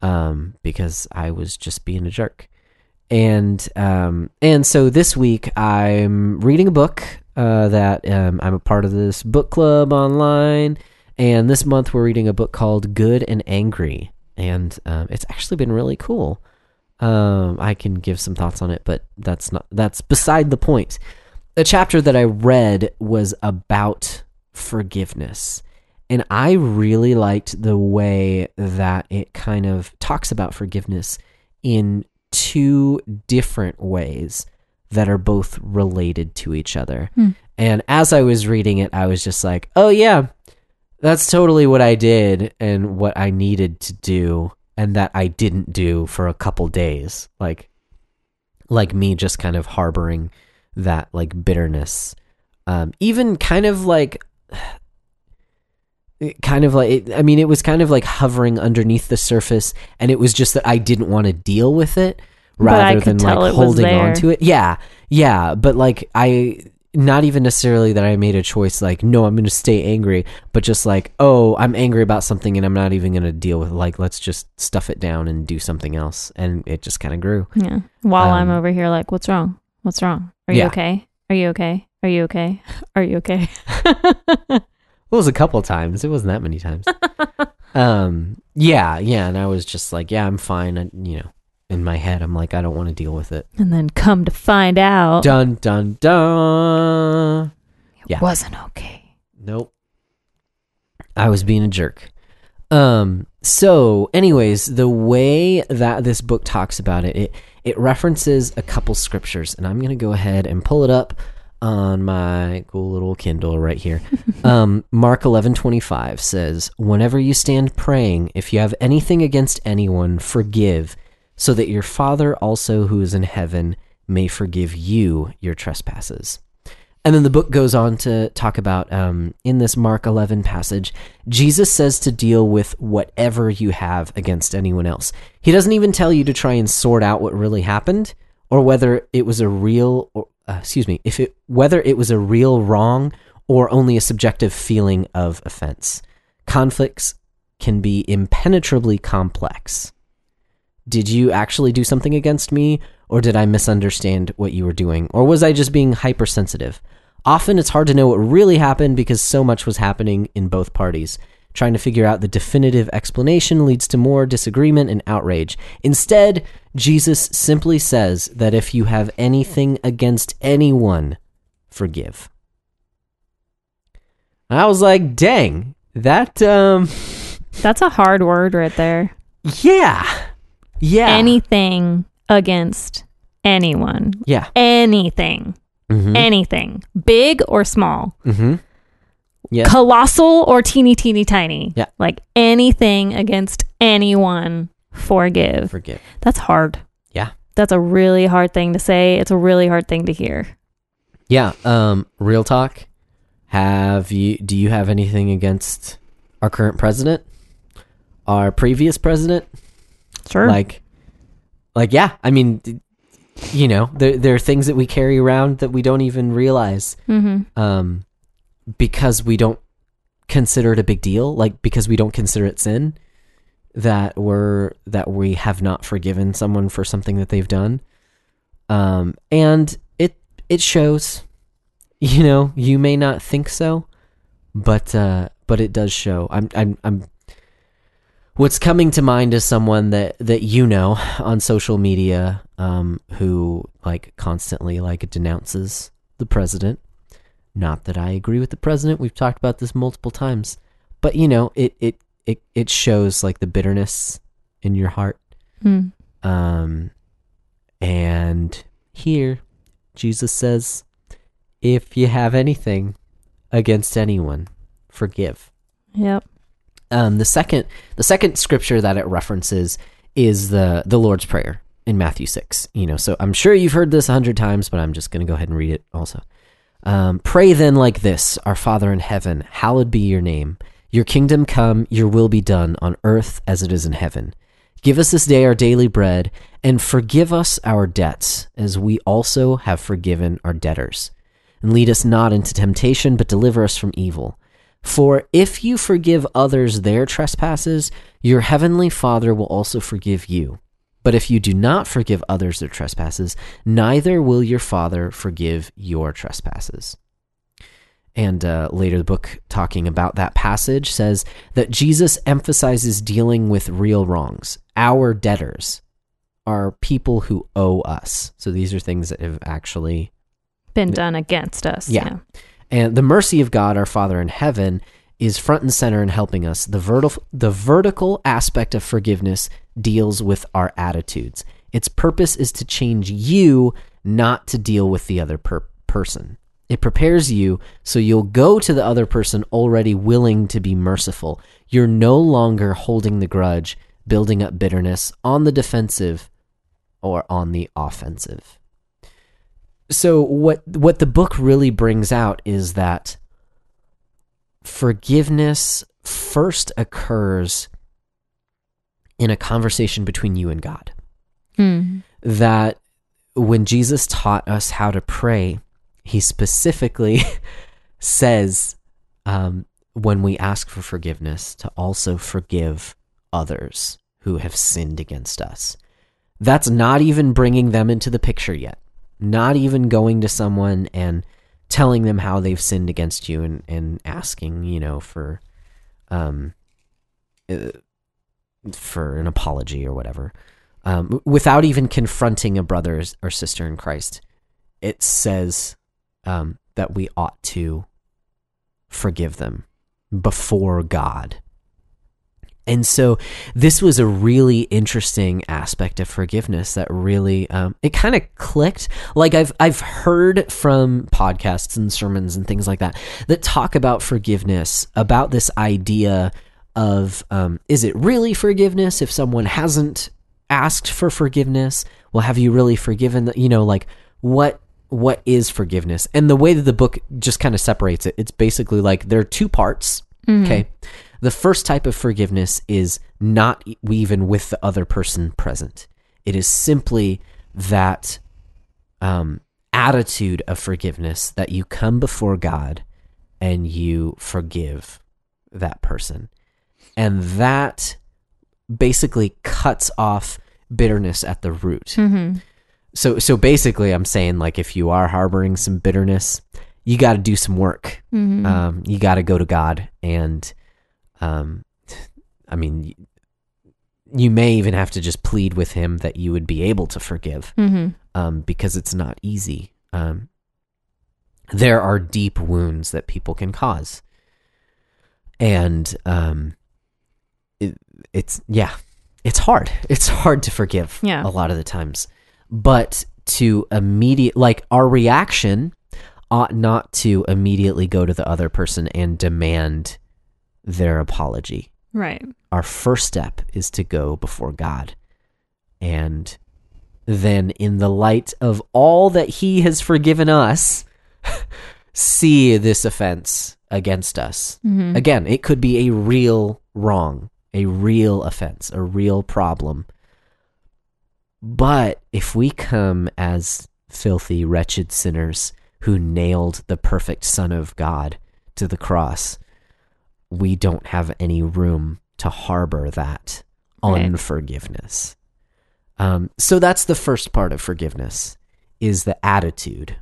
um because I was just being a jerk and um and so this week I'm reading a book uh that um I'm a part of this book club online and this month we're reading a book called Good and Angry and um, it's actually been really cool. Um, I can give some thoughts on it, but that's not that's beside the point. The chapter that I read was about forgiveness, and I really liked the way that it kind of talks about forgiveness in two different ways that are both related to each other. Hmm. And as I was reading it, I was just like, "Oh yeah, that's totally what I did and what I needed to do and that I didn't do for a couple days. Like like me just kind of harboring that like bitterness. Um even kind of like kind of like it, I mean it was kind of like hovering underneath the surface and it was just that I didn't want to deal with it rather than like holding on to it. Yeah. Yeah, but like I not even necessarily that I made a choice like no I'm going to stay angry but just like oh I'm angry about something and I'm not even going to deal with it. like let's just stuff it down and do something else and it just kind of grew. Yeah. While I'm Um, over here like, what's wrong? What's wrong? Are Yeah. you okay? Are you okay? Are you okay? Are you okay? It was a couple times. It wasn't that many times. um yeah, yeah and I was just like yeah I'm fine I, you know in my head I'm like I don't want to deal with it. and then come to find out Dun dun dun. it yeah. wasn't okay. Nope. I was being a jerk. Um so anyways, the way that this book talks about it, it it references a couple scriptures and I'm going to go ahead and pull it up on my cool little Kindle right here. um, Mark eleven twenty five says, "Whenever you stand praying, if you have anything against anyone, forgive, so that your Father also who is in heaven may forgive you your trespasses." And then the book goes on to talk about um, in this Mark 11 passage, Jesus says to deal with whatever you have against anyone else. He doesn't even tell you to try and sort out what really happened or whether it was a real, or, uh, excuse me, if it whether it was a real wrong or only a subjective feeling of offense. Conflicts can be impenetrably complex. Did you actually do something against me, or did I misunderstand what you were doing, or was I just being hypersensitive? Often it's hard to know what really happened because so much was happening in both parties. Trying to figure out the definitive explanation leads to more disagreement and outrage. Instead, Jesus simply says that if you have anything against anyone, forgive. I was like, dang, that, um, That's a hard word right there. yeah. Yeah. Anything against anyone. yeah. Anything. Mm-hmm. Anything. Big or small. mm-hmm. Yeah. Colossal or teeny, teeny, tiny. Yeah. Like anything against anyone, forgive. Forgive. That's hard. Yeah. That's a really hard thing to say. It's a really hard thing to hear. Yeah. Um, real talk. Have you, do you have anything against our current president? Our previous president? Sure. Like, like, yeah. I mean, you know, there, there are things that we carry around that we don't even realize. mm-hmm. um, because we don't consider it a big deal, like because we don't consider it sin, that we're that we have not forgiven someone for something that they've done, um, and it it shows. You know, you may not think so, but uh, but it does show. I'm I'm I'm. What's coming to mind is someone that that you know on social media, um, who like constantly like denounces the president. Not that I agree with the president. We've talked about this multiple times, but you know, it it it it shows like the bitterness in your heart. Mm. Um, and here, Jesus says, "If you have anything against anyone, forgive." Yep. Um, the second the second scripture that it references is the the Lord's Prayer in Matthew six. You know, so I'm sure you've heard this a hundred times, but I'm just going to go ahead and read it also. Um, Pray then like this Our Father in heaven, hallowed be your name. Your kingdom come, your will be done on earth as it is in heaven. Give us this day our daily bread, and forgive us our debts, as we also have forgiven our debtors. And lead us not into temptation, but deliver us from evil. For if you forgive others their trespasses, your heavenly Father will also forgive you. But if you do not forgive others their trespasses, neither will your Father forgive your trespasses. And uh, later, the book talking about that passage says that Jesus emphasizes dealing with real wrongs. Our debtors are people who owe us. So these are things that have actually Been done against us. Yeah. And the mercy of God, our Father in heaven, is front and center in helping us. The vertical, the vertical aspect of forgiveness deals with our attitudes. Its purpose is to change you, not to deal with the other per- person. It prepares you so you'll go to the other person already willing to be merciful. You're no longer holding the grudge, building up bitterness on the defensive or on the offensive so what what the book really brings out is that forgiveness first occurs in a conversation between you and God. Mm. That when Jesus taught us how to pray, he specifically says um, when we ask for forgiveness to also forgive others who have sinned against us. That's not even bringing them into the picture yet. Not even going to someone and telling them how they've sinned against you and, and asking, you know, for um uh, for an apology or whatever. Um, without even confronting a brother or sister in Christ, it says um, that we ought to forgive them before God. And so this was a really interesting aspect of forgiveness that really um, it kind of clicked. Like I've I've heard from podcasts and sermons and things like that that talk about forgiveness, about this idea of um, is it really forgiveness if someone hasn't asked for forgiveness? Well, have you really forgiven? The, you know, like what what is forgiveness? And the way that the book just kind of separates it, it's basically like there are two parts. Okay. The first type of forgiveness is not even with the other person present. It is simply that um, attitude of forgiveness that you come before God and you forgive that person. And that basically cuts off bitterness at the root. Mm-hmm. So so basically I'm saying like if you are harboring some bitterness, you got to do some work. Mm-hmm. Um, you got to go to God and um, I mean, you may even have to just plead with Him that you would be able to forgive, Mm-hmm. um, because it's not easy. Um, there are deep wounds that people can cause, and um, it, it's yeah, it's hard. It's hard to forgive. Yeah. a lot of the times, but to immediate like our reaction ought not to immediately go to the other person and demand their apology. Right. Our first step is to go before God. And then, in the light of all that He has forgiven us, see this offense against us. Mm-hmm. Again, it could be a real wrong, a real offense, a real problem. But if we come as filthy, wretched sinners who nailed the perfect Son of God to the cross, we don't have any room to harbor that Right. unforgiveness. Um, so that's the first part of forgiveness is the attitude.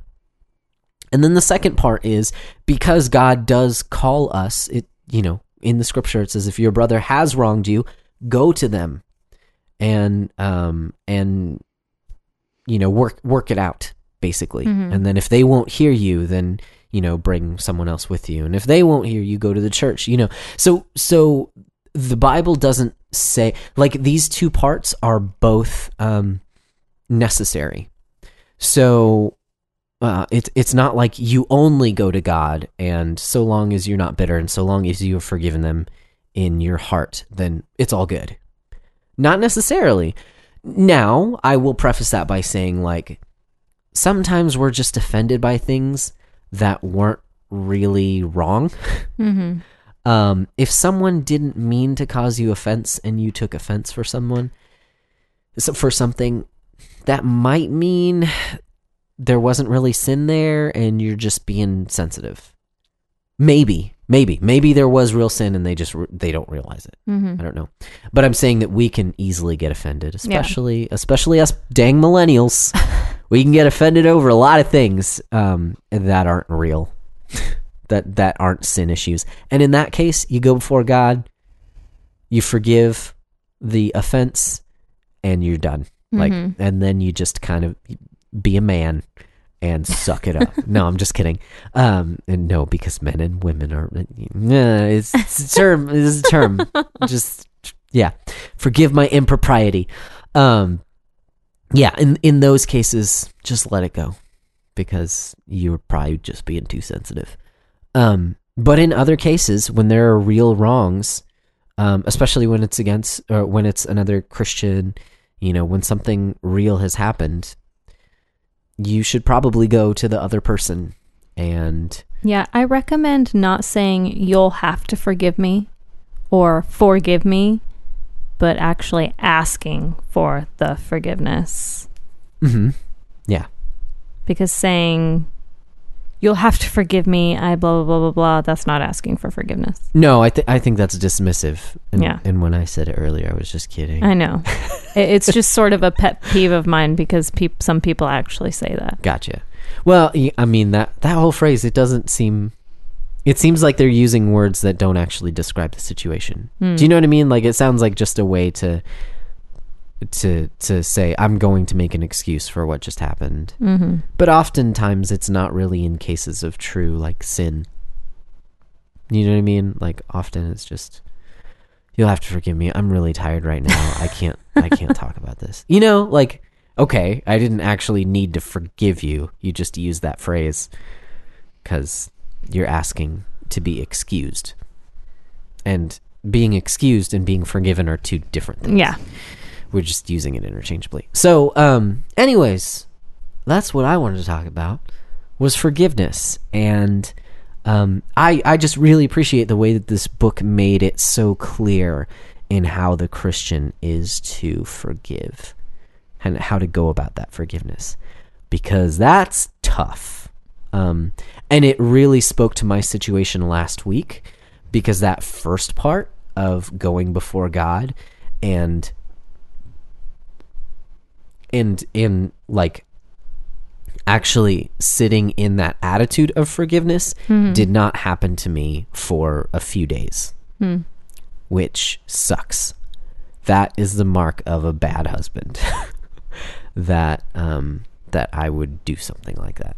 And then the second part is because God does call us, it you know, in the scripture it says if your brother has wronged you, go to them and um and you know work work it out basically. Mhm. And then if they won't hear you, then you know bring someone else with you. And if they won't hear you, go to the church, you know. So so the Bible doesn't say like these two parts are both um necessary. So uh, it's it's not like you only go to God, and so long as you're not bitter, and so long as you have forgiven them in your heart, then it's all good. Not necessarily. Now, I will preface that by saying, like, sometimes we're just offended by things that weren't really wrong. Mm-hmm. Um, if someone didn't mean to cause you offense and you took offense for someone, so for something, that might mean there wasn't really sin there and you're just being sensitive. Maybe, maybe, maybe there was real sin and they just re- they don't realize it. Mm-hmm. I don't know, but I'm saying that we can easily get offended, especially especially us dang millennials. we can get offended over a lot of things um, that aren't real, that that aren't sin issues. And in that case, you go before God, you forgive the offense, and you're done. Like, Mhm. and then you just kind of be a man and suck it up. no, I'm just kidding. Um, and no, because men and women are. Nah, it's, it's a term. It's a term. just yeah. Forgive my impropriety. Um, yeah. In in those cases, just let it go because you're probably just being too sensitive. Um, but in other cases, when there are real wrongs, um, especially when it's against or when it's another Christian, you know, when something real has happened, you should probably go to the other person and Yeah, I recommend not saying you'll have to forgive me or forgive me, but actually asking for the forgiveness. Mhm. yeah, Because saying you'll have to forgive me, I blah blah blah blah blah, that's not asking for forgiveness. no, I think I think that's dismissive. And, Yeah. and when I said it earlier, I was just kidding. I know. It's just sort of a pet peeve of mine because peop- some people actually say that. Gotcha. Well, I mean that that whole phrase it doesn't seem it seems like they're using words that don't actually describe the situation. Hmm. Do you know what I mean? Like it sounds like just a way to to to say I'm going to make an excuse for what just happened. Mm-hmm. But oftentimes it's not really in cases of true like sin. You know what I mean? Like often it's just you'll have to forgive me. I'm really tired right now. I can't I can't talk about this. You know, like okay, I didn't actually need to forgive you. You just used that phrase cuz you're asking to be excused. And being excused and being forgiven are two different things. Yeah. We're just using it interchangeably. So, um anyways, that's what I wanted to talk about was forgiveness and um, I, I just really appreciate the way that this book made it so clear in how the Christian is to forgive and how to go about that forgiveness because that's tough. Um, and it really spoke to my situation last week because that first part of going before God and and in like actually sitting in that attitude of forgiveness did not happen to me for a few days, which sucks. That is the mark of a bad husband. that um, that I would do something like that.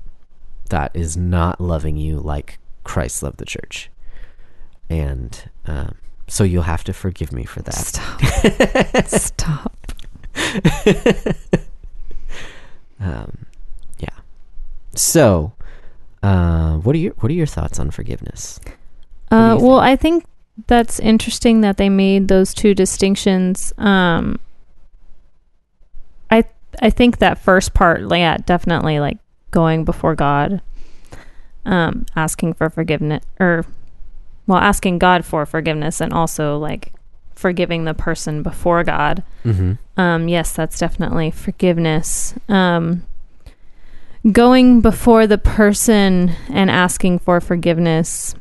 That is not loving you like Christ loved the church, and um, so you'll have to forgive me for that. Stop. Stop. Um, yeah. So, uh, what are your what are your thoughts on forgiveness? Uh, well, I think that's interesting that they made those two distinctions. Um, I I think that first part, yeah, definitely like going before God, um, asking for forgiveness, or well, asking God for forgiveness, and also like forgiving the person before God. Mm-hmm. Um, yes, that's definitely forgiveness. Um, going before the person and asking for forgiveness.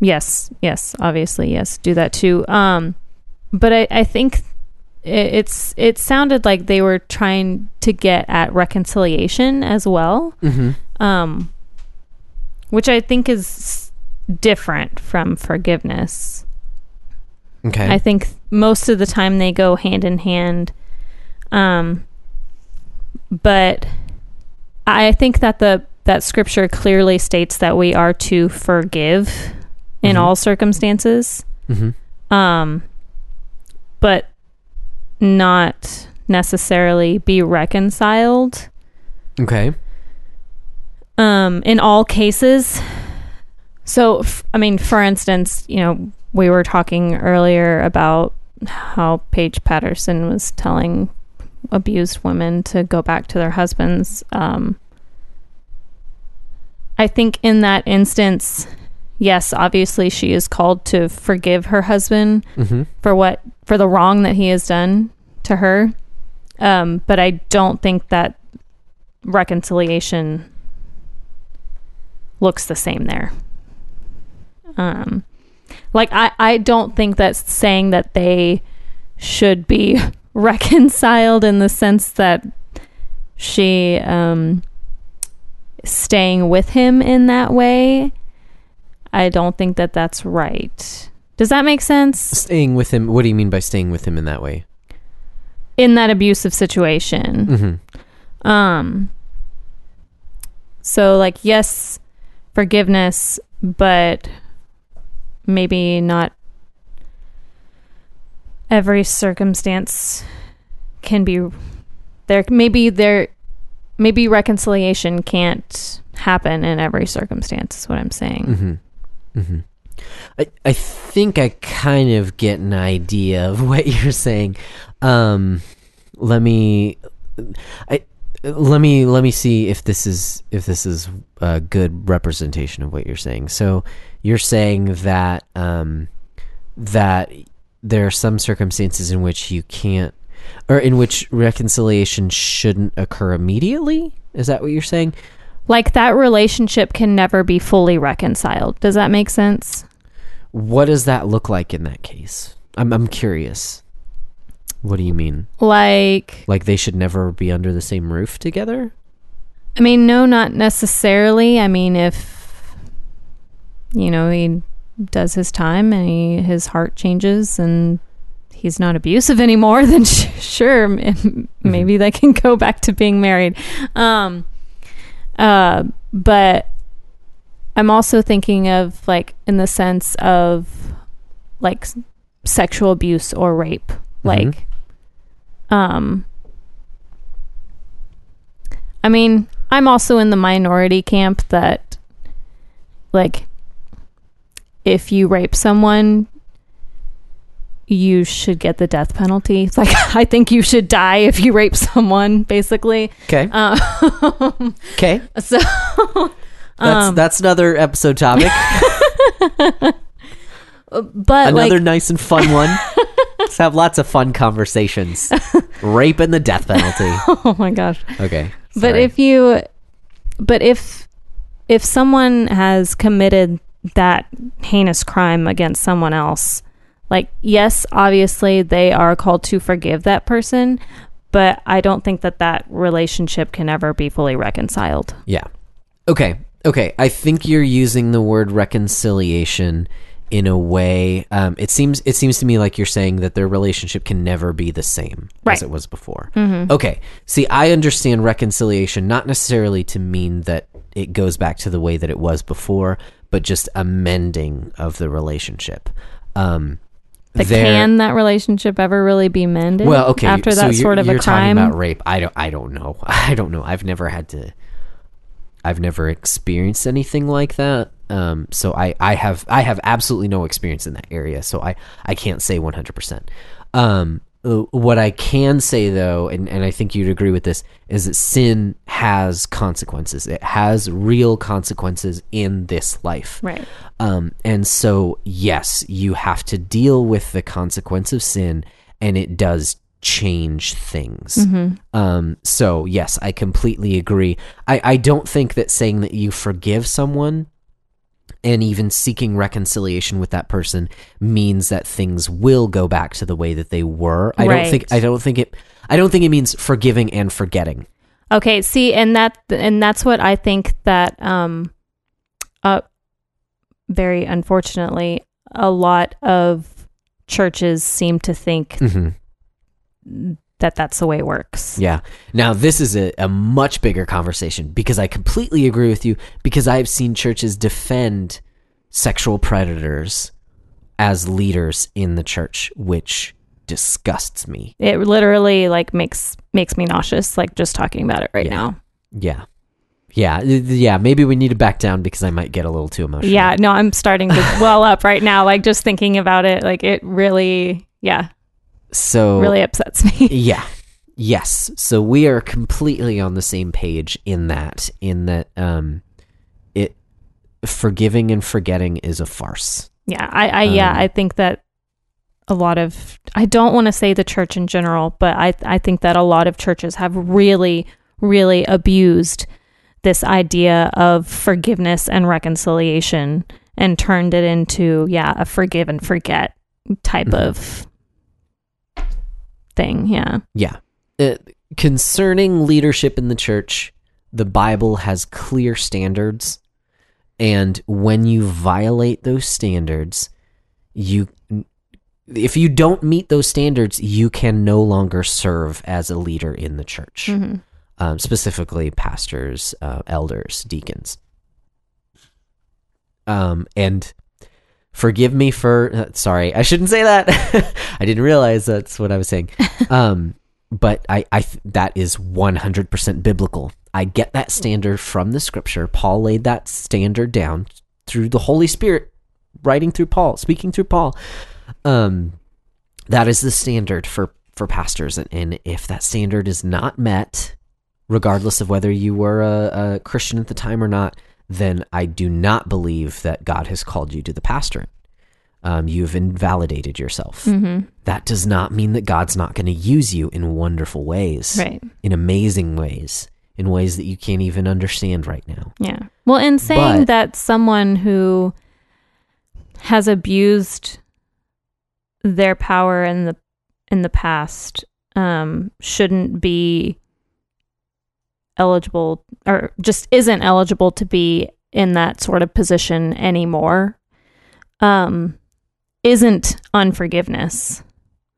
Yes, yes, obviously, yes, do that too. Um, but I, I think it, it's it sounded like they were trying to get at reconciliation as well, Mm-hmm. um, which I think is different from forgiveness. Okay. I think most of the time they go hand in hand. Um, but I think that the that scripture clearly states that we are to forgive in Mhm. all circumstances, mm-hmm. um, but not necessarily be reconciled. Okay. um, in all cases. So, f- I mean, for instance, you know, we were talking earlier about how Paige Patterson was telling abused women to go back to their husbands. Um, I think in that instance, yes, obviously she is called to forgive her husband Mm-hmm. for what for the wrong that he has done to her. Um, but I don't think that reconciliation looks the same there. Um, like I, I don't think that's saying that they should be reconciled in the sense that she um staying with him in that way. I don't think that that's right. Does that make sense? Staying with him. What do you mean by staying with him in that way? In that abusive situation. Mm-hmm. Um so like yes, forgiveness, but maybe not every circumstance can be there maybe there maybe reconciliation can't happen in every circumstance is what I'm saying. Mm-hmm. Mm-hmm. I I think I kind of get an idea of what you're saying. Um, let me, I let me let me see if this is if this is a good representation of what you're saying. So you're saying that um, that there are some circumstances in which you can't, or in which reconciliation shouldn't occur immediately. Is that what you're saying? Like that relationship can never be fully reconciled. Does that make sense? What does that look like in that case? I'm I'm curious. What do you mean? Like Like they should never be under the same roof together? I mean, no, not necessarily. I mean, if you know he does his time and he, his heart changes and he's not abusive anymore, then sh- sure, maybe they can go back to being married. Um, uh, but I'm also thinking of like in the sense of like sexual abuse or rape. Like, um, I mean, I'm also in the minority camp that, like, if you rape someone, you should get the death penalty. It's like, I think you should die if you rape someone, basically. Okay. Um, Okay. so, That's um, that's another episode topic. but another like, nice and fun one. Let's have lots of fun conversations. Rape and the death penalty. oh my gosh. Okay. but if you but if if someone has committed that heinous crime against someone else like yes obviously they are called to forgive that person but i don't think that that relationship can ever be fully reconciled Yeah. Okay. Okay. I think you're using the word reconciliation in a way. Um, it seems it seems to me like you're saying that their relationship can never be the same as it was before. Okay. See, I understand reconciliation not necessarily to mean that it goes back to the way that it was before, but just amending of the relationship. Um, but there- can that relationship ever really be mended well, okay. after that you're- sort of a crime talking about rape. I don't. I don't know. I don't know. I've never had to. I've never experienced anything like that. Um, so I, I have I have absolutely no experience in that area. So I, I can't say one hundred percent. Um, what I can say though, and, and I think you'd agree with this, is that sin has consequences. It has real consequences in this life. right Um, and so, yes, you have to deal with the consequence of sin, and it does change things. Um, so, yes, I completely agree. I, I don't think that saying that you forgive someone and even seeking reconciliation with that person means that things will go back to the way that they were. I don't think I don't think it I don't think it means forgiving and forgetting. Okay, see, and that and that's what I think that um uh very unfortunately a lot of churches seem to think Mhm. That that's the way it works. Yeah. Now, this is a, a much bigger conversation because I completely agree with you because I've seen churches defend sexual predators as leaders in the church, which disgusts me. It literally like makes makes me nauseous like just talking about it right Yeah. now. Yeah. Yeah. Yeah. Maybe we need to back down because I might get a little too emotional. Yeah, no, I'm starting to well up right now like just thinking about it like it really yeah, So, really upsets me. yeah. Yes. So we are completely on the same page in that, in that, um, it, forgiving and forgetting is a farce. Yeah, I, I yeah, Um, I think that a lot of I don't want to say the church in general, but I I think that a lot of churches have really really abused this idea of forgiveness and reconciliation and turned it into yeah, a forgive and forget type Mhm. of thing, yeah. Yeah. Uh, concerning leadership in the church, the Bible has clear standards. And when you violate those standards, you if you don't meet those standards, you can no longer serve as a leader in the church, Mhm. um, specifically pastors, uh, elders, deacons. Um, and forgive me for uh, sorry, I shouldn't say that. I didn't realize that's what I was saying. Um, but I, I th- that is 100% biblical. I get that standard from the scripture. Paul laid that standard down through the Holy Spirit, writing through Paul, speaking through Paul. Um, that is the standard for for pastors, and, and if that standard is not met, regardless of whether you were a, a Christian at the time or not, then I do not believe that God has called you to the pastorate. Um, you've invalidated yourself. Mhm. That does not mean that God's not going to use you in wonderful ways, Right. in amazing ways, in ways that you can't even understand right now. Yeah. Well, in saying But- that someone who has abused their power in the in the past um, shouldn't be eligible or just isn't eligible to be in that sort of position anymore um, isn't unforgiveness.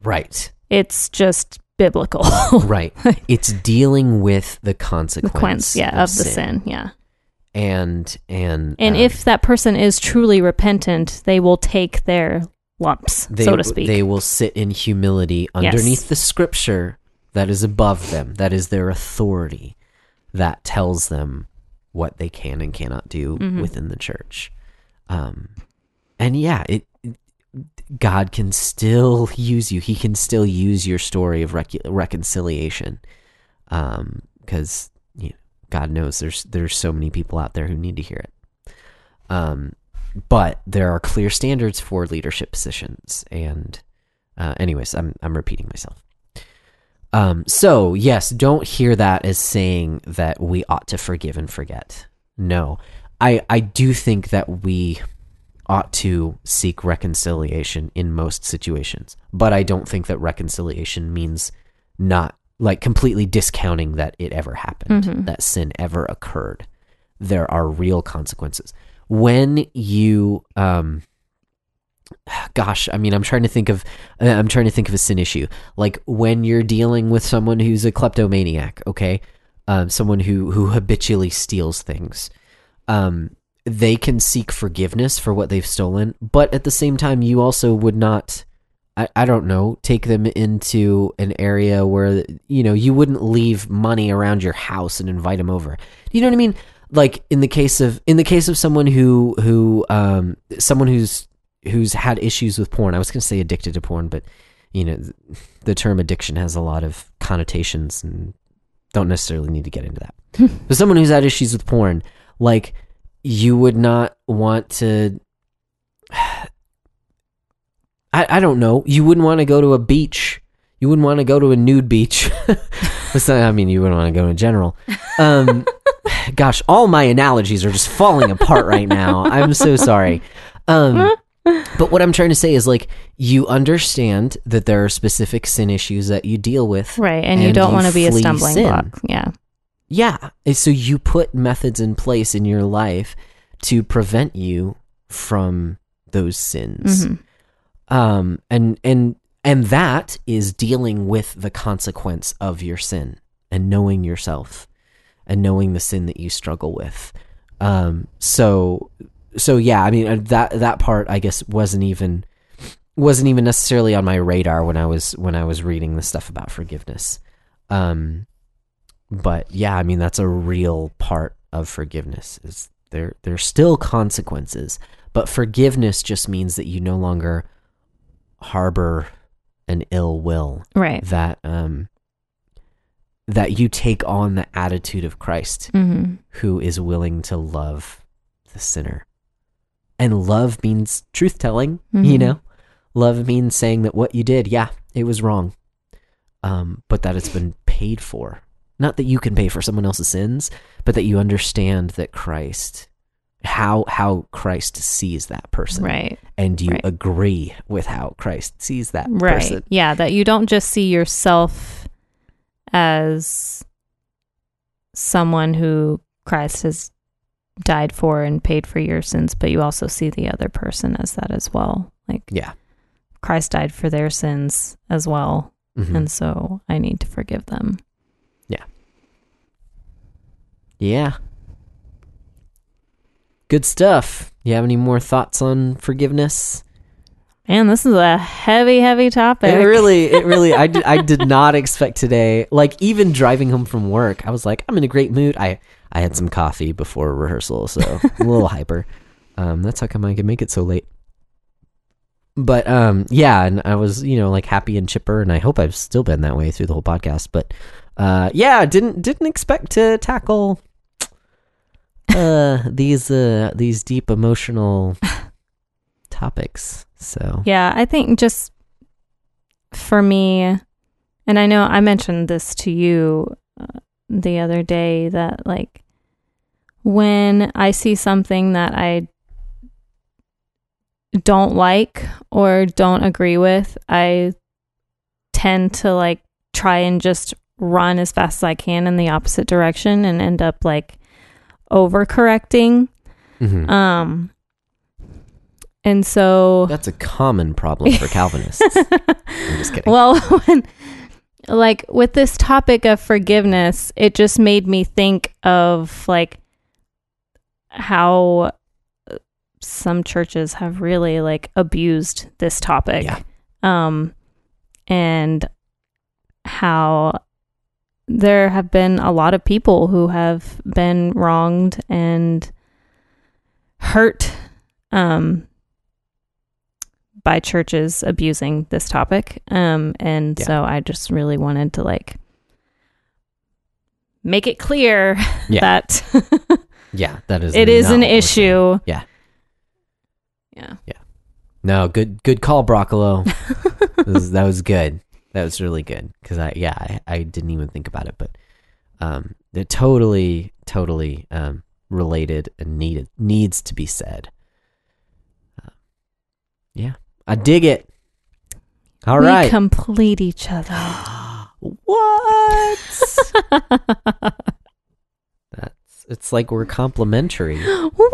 Right. It's just biblical. Right. it's dealing with the the consequence. consequence, yeah, of the sin, yeah. And and And um, if that person is truly repentant, they will take their lumps, they, so to speak. They will sit in humility underneath the scripture that is above them, that is their authority, that tells them what they can and cannot do Mm-hmm. within the church. Um, and yeah, it, it- God can still use you. He can still use your story of rec- reconciliation, because you know, God knows there's there's so many people out there who need to hear it. Um, but there are clear standards for leadership positions, and uh, anyways, I'm I'm repeating myself. Um, so yes, don't hear that as saying that we ought to forgive and forget. No, I I do think that we ought to seek reconciliation in most situations, but I don't think that reconciliation means not like completely discounting that it ever happened, that sin ever occurred. There are real consequences when you um gosh i mean i'm trying to think of uh, i'm trying to think of a sin issue. Like when you're dealing with someone who's a kleptomaniac okay? Um someone who who habitually steals things. Um they can seek forgiveness for what they've stolen but at the same time you also would not I, I don't know take them into an area where you know you wouldn't leave money around your house and invite them over. You know what i mean? Like in the case of in the case of someone who who um someone who's who's had issues with porn i was going to say addicted to porn but you know the term addiction has a lot of connotations and don't necessarily need to get into that but someone who's had issues with porn like you would not want to I, I don't know. You wouldn't want to go to a beach. You wouldn't want to go to a nude beach. Not- I mean, you wouldn't want to go in general. Um, gosh, all my analogies are just falling apart right now. I'm so sorry. Um, but what I'm trying to say is like you understand that there are specific sin issues that you deal with. right. And, you don't want to be a stumbling sin. block. Yeah. Yeah. So you put methods in place in your life to prevent you from those sins. Mhm. Um and and and that is dealing with the consequence of your sin and knowing yourself and knowing the sin that you struggle with. Um so so yeah, I mean uh, that that part I guess wasn't even wasn't even necessarily on my radar when I was when I was reading the stuff about forgiveness. Um but yeah, I mean that's a real part of forgiveness is there there's still consequences, but forgiveness just means that you no longer harbor an ill will Right. that um that you take on the attitude of Christ hmm who is willing to love the sinner. And love means truth telling, you Mhm. know? Love means saying that what you did, yeah, it was wrong. Um, but that it's been paid for. Not that you can pay for someone else's sins, but that you understand that Christ how how Christ sees that person. Right. And you Right. agree with how Christ sees that Right. person. Yeah. That you don't just see yourself as someone who Christ has died for and paid for your sins, but you also see the other person as that as well. Like Yeah. Christ died for their sins as well. Mhm. And so I need to forgive them. Yeah. Yeah. Good stuff. You have any more thoughts on forgiveness? Man, this is a heavy, heavy topic. It really, it really, I did, I did not expect today. Like even driving home from work, I was like, I'm in a great mood. I, I had some coffee before rehearsal, so a little hyper. Um, that's how come I could make it so late. But um, yeah, and I was, you know, like happy and chipper, and I hope I've still been that way through the whole podcast. But uh, yeah, didn't didn't expect to tackle uh these uh these deep emotional topics. So Yeah, I think just for me, and I know I mentioned this to you uh, the other day that like when I see something that I don't like or don't agree with, I tend to like try and just run as fast as I can in the opposite direction and end up like overcorrecting. mhm. Um and so That's a common problem for Calvinists. I'm just kidding. Well, when, like with this topic of forgiveness, it just made me think of like how some churches have really like abused this topic. Yeah. Um, and how there have been a lot of people who have been wronged and hurt um, by churches abusing this topic. Um, and Yeah. so I just really wanted to like make it clear Yeah. that Yeah, that is it is an issue. Yeah. Yeah. Yeah. No, good good call, Broccolo. that, was, that was good. That was really good because I yeah I, I didn't even think about it, but um, it totally totally um related and needed needs to be said. Uh, yeah, I dig it. All we right. complete each other. what? That's it's like we're complimentary. what?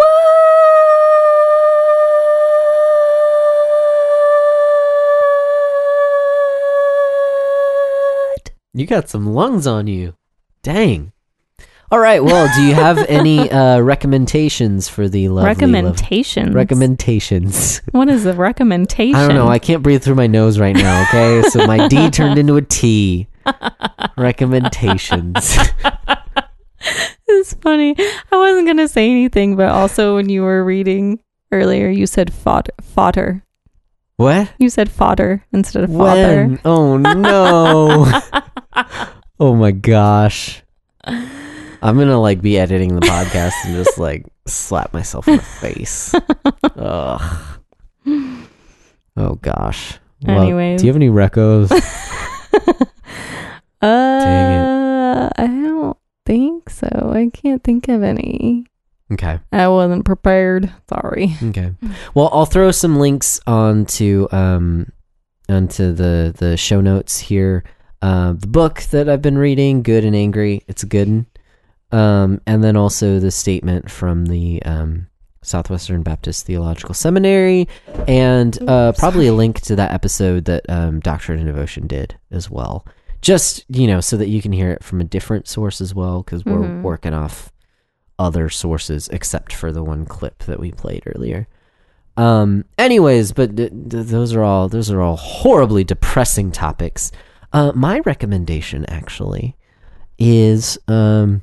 You got some lungs on you. Dang. All right. Well, do you have any uh, recommendations for the lovely lov- Recommendations. recommendations? what is a recommendation? I don't know. I can't breathe through my nose right now. Okay, so my D turned into a T. Recommendations. it's funny. I wasn't gonna say anything, but also when you were reading earlier, you said fod- fodder. What? You said fodder instead of father. When? Oh no. oh my gosh. I'm gonna like be editing the podcast and just like slap myself in the face. Ugh. Oh gosh. Well, Anyways. do you have any recos? Uh, I don't think so. I can't think of any. okay. I wasn't prepared. Sorry. Okay. Well, I'll throw some links onto um onto the the show notes here. Uh, the book that I've been reading, Good and Angry. It's a good one. Um, and then also the statement from the um, Southwestern Baptist Theological Seminary, and uh, probably a link to that episode that um, Doctrine and Devotion did as well. Just you know, so that you can hear it from a different source as well, because we're Mhm. working off other sources except for the one clip that we played earlier. Um. Anyways, but th- th- those are all those are all horribly depressing topics. Uh, my recommendation actually is um,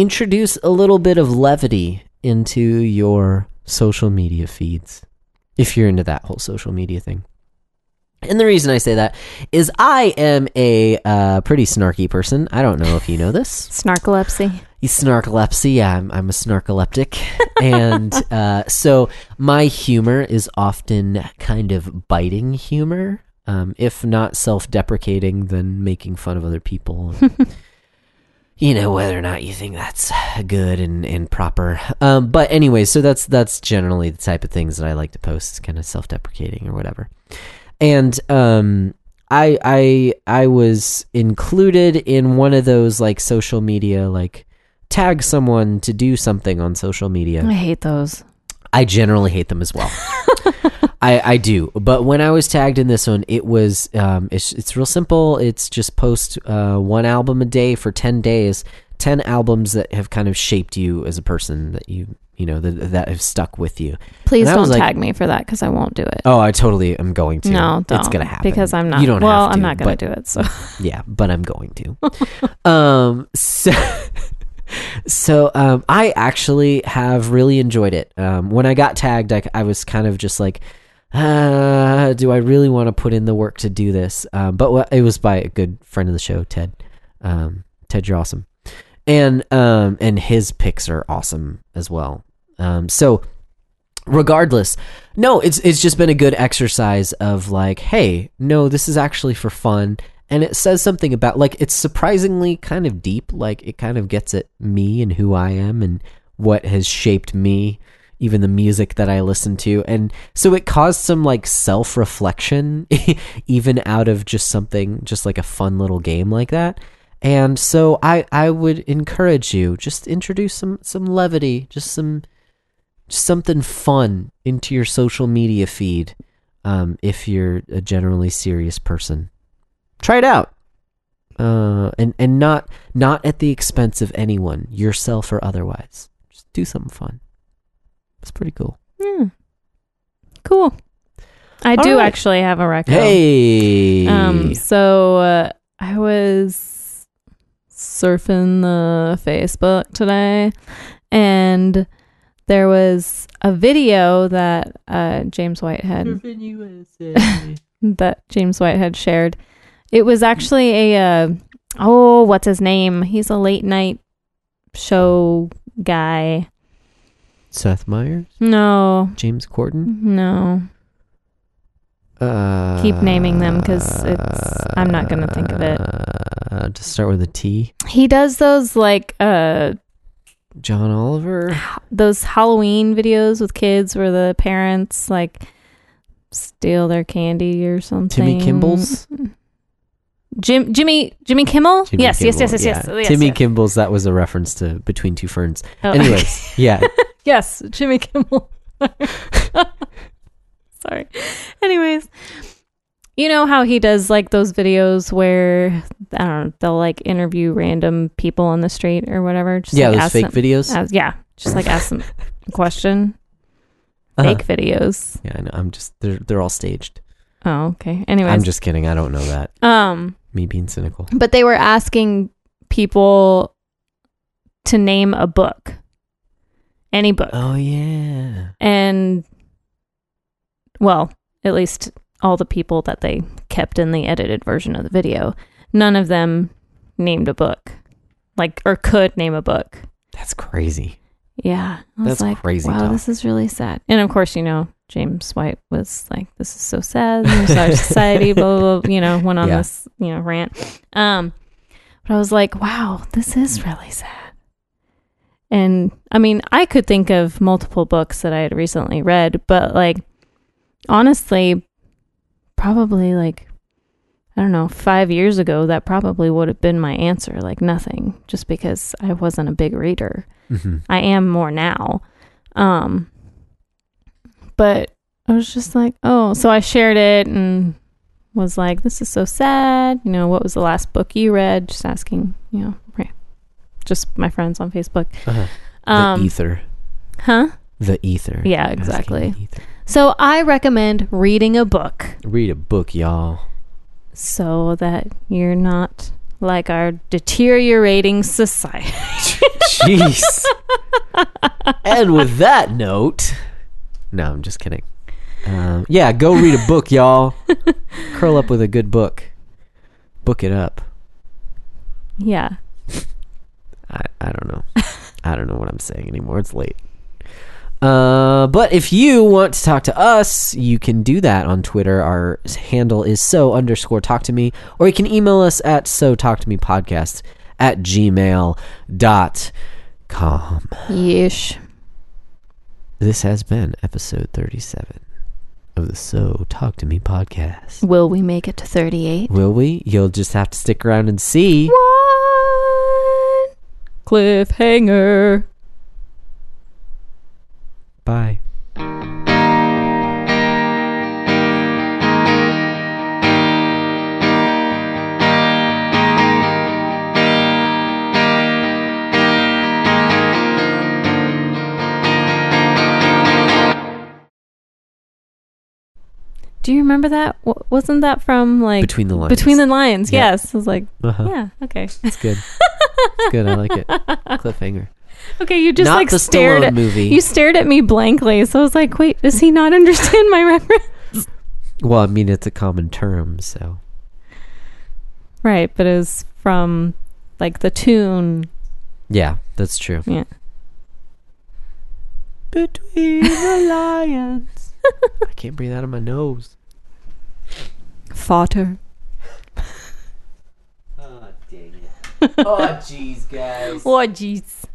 introduce a little bit of levity into your social media feeds if you're into that whole social media thing. And the reason I say that is I am a uh, pretty snarky person. I don't know if you know this. Snarkolepsy. You snarkolepsy. Yeah, I'm, I'm a snarkoleptic. and uh, so my humor is often kind of biting humor. Um, if not self deprecating, then making fun of other people. you know, whether or not you think that's good and, and proper. Um, but anyway, so that's that's generally the type of things that I like to post, it's kind of self deprecating or whatever. And um I I I was included in one of those like social media like tag someone to do something on social media. I hate those. I generally hate them as well. I, I do, but when I was tagged in this one, it was um, it's it's real simple. It's just post uh, one album a day for ten days, ten albums that have kind of shaped you as a person that you you know that that have stuck with you. Please don't like- tag me for that because I won't do it. Oh, I totally am going to. no, don't. it's gonna happen because I'm not. You don't well, have to. I'm not gonna but- do it. So yeah, but I'm going to. um, so, so um, I actually have really enjoyed it. Um, when I got tagged, I, I was kind of just like, uh, do I really want to put in the work to do this? Um, but it was by a good friend of the show, Ted. Um, Ted, you're awesome, and um, and his picks are awesome as well. Um, so regardless no it's it's just been a good exercise of like hey no this is actually for fun and it says something about like it's surprisingly kind of deep like it kind of gets at me and who i am and what has shaped me even the music that i listen to and so it caused some like self-reflection even out of just something just like a fun little game like that and so i i would encourage you just introduce some some levity just some something fun into your social media feed um, if you're a generally serious person. Try it out. Uh, and and not not at the expense of anyone, yourself or otherwise. Just do something fun. It's pretty cool. Yeah. Cool. I All do right. actually have a record. Hey. Um, so uh, I was surfing the Facebook today, and there was a video that uh, James White had that James White had shared. It was actually a uh, oh, what's his name? He's a late night show guy. Seth Meyers, No, James Corden. no. Uh, Keep naming them 'cause it's- I'm not gonna think of it. Uh, to start with a T. He does those like uh John Oliver. those Halloween videos with kids where the parents like steal their candy or something. Timmy Kimball's. Jim Jimmy Jimmy Kimmel? Jimmy yes, yes, yes, yes, yes, yeah. yes. Timmy yes. Kimball's. That was a reference to Between Two Ferns. Oh, Anyways, yeah. yes, Jimmy Kimmel. Sorry. Anyways, you know how he does like those videos where I don't know, they'll like interview random people on the street or whatever. Just yeah, like, those fake them- videos. ask- yeah, just like ask them a question. Uh-huh. Fake videos. Yeah, I know. I'm just they're they're all staged. Oh, okay. Anyways, I'm just kidding. I don't know that. um, Me being cynical. but they were asking people to name a book, any book, Oh yeah. and well, at least all the people that they kept in the edited version of the video, none of them named a book, like or could name a book. That's crazy. Yeah, I That's like, crazy Wow, talk. this is really sad. And of course, you know, James White was like, "This is so sad. Our society." blah, blah blah. You know, went on Yeah. this you know rant. Um, but I was like, "Wow, this is really sad." And I mean, I could think of multiple books that I had recently read, but like, honestly, probably like. I don't know, five years ago, that probably would have been my answer. Like nothing, just because I wasn't a big reader. hmm I am more now. Um but I was just like, oh, so I shared it and was like, this is so sad. You know, what was the last book you read? Just asking, you know, right. Just my friends on Facebook. Uh-huh. Um the ether. huh? The ether. Yeah, exactly. ether. So I recommend reading a book Read a book, y'all. so that you're not like our deteriorating society. Jeez. and with that note, no, I'm just kidding. Um, yeah, go read a book, y'all. Curl up with a good book. Book it up. yeah. I, I don't know. I don't know what I'm saying anymore. It's late. Uh, but if you want to talk to us, you can do that on Twitter. Our handle is so underscore talk to me, or you can email us at so talk to me podcast at gmail dot com. Yeesh. This has been episode 37 of the So Talk to Me podcast. Will we make it to 38? Will we? You'll just have to stick around and see. What? Cliffhanger. Bye. Do you remember that? W- wasn't that from like Between the Lions. Between the Lions? Yeah. Yes. I was like, Uh-huh. yeah, okay. It's good. It's good. I like it. Cliffhanger. Okay, you just Not like the stared Stallone at movie. You stared at me blankly, so I was like, wait, does he not understand my reference? Well, I mean, it's a common term, so. Right, but it was from like the tune. Yeah, that's true. Yeah. Between the lions. I can't breathe out of my nose. Fodder. Oh, dang it. oh, jeez, guys. Oh jeez.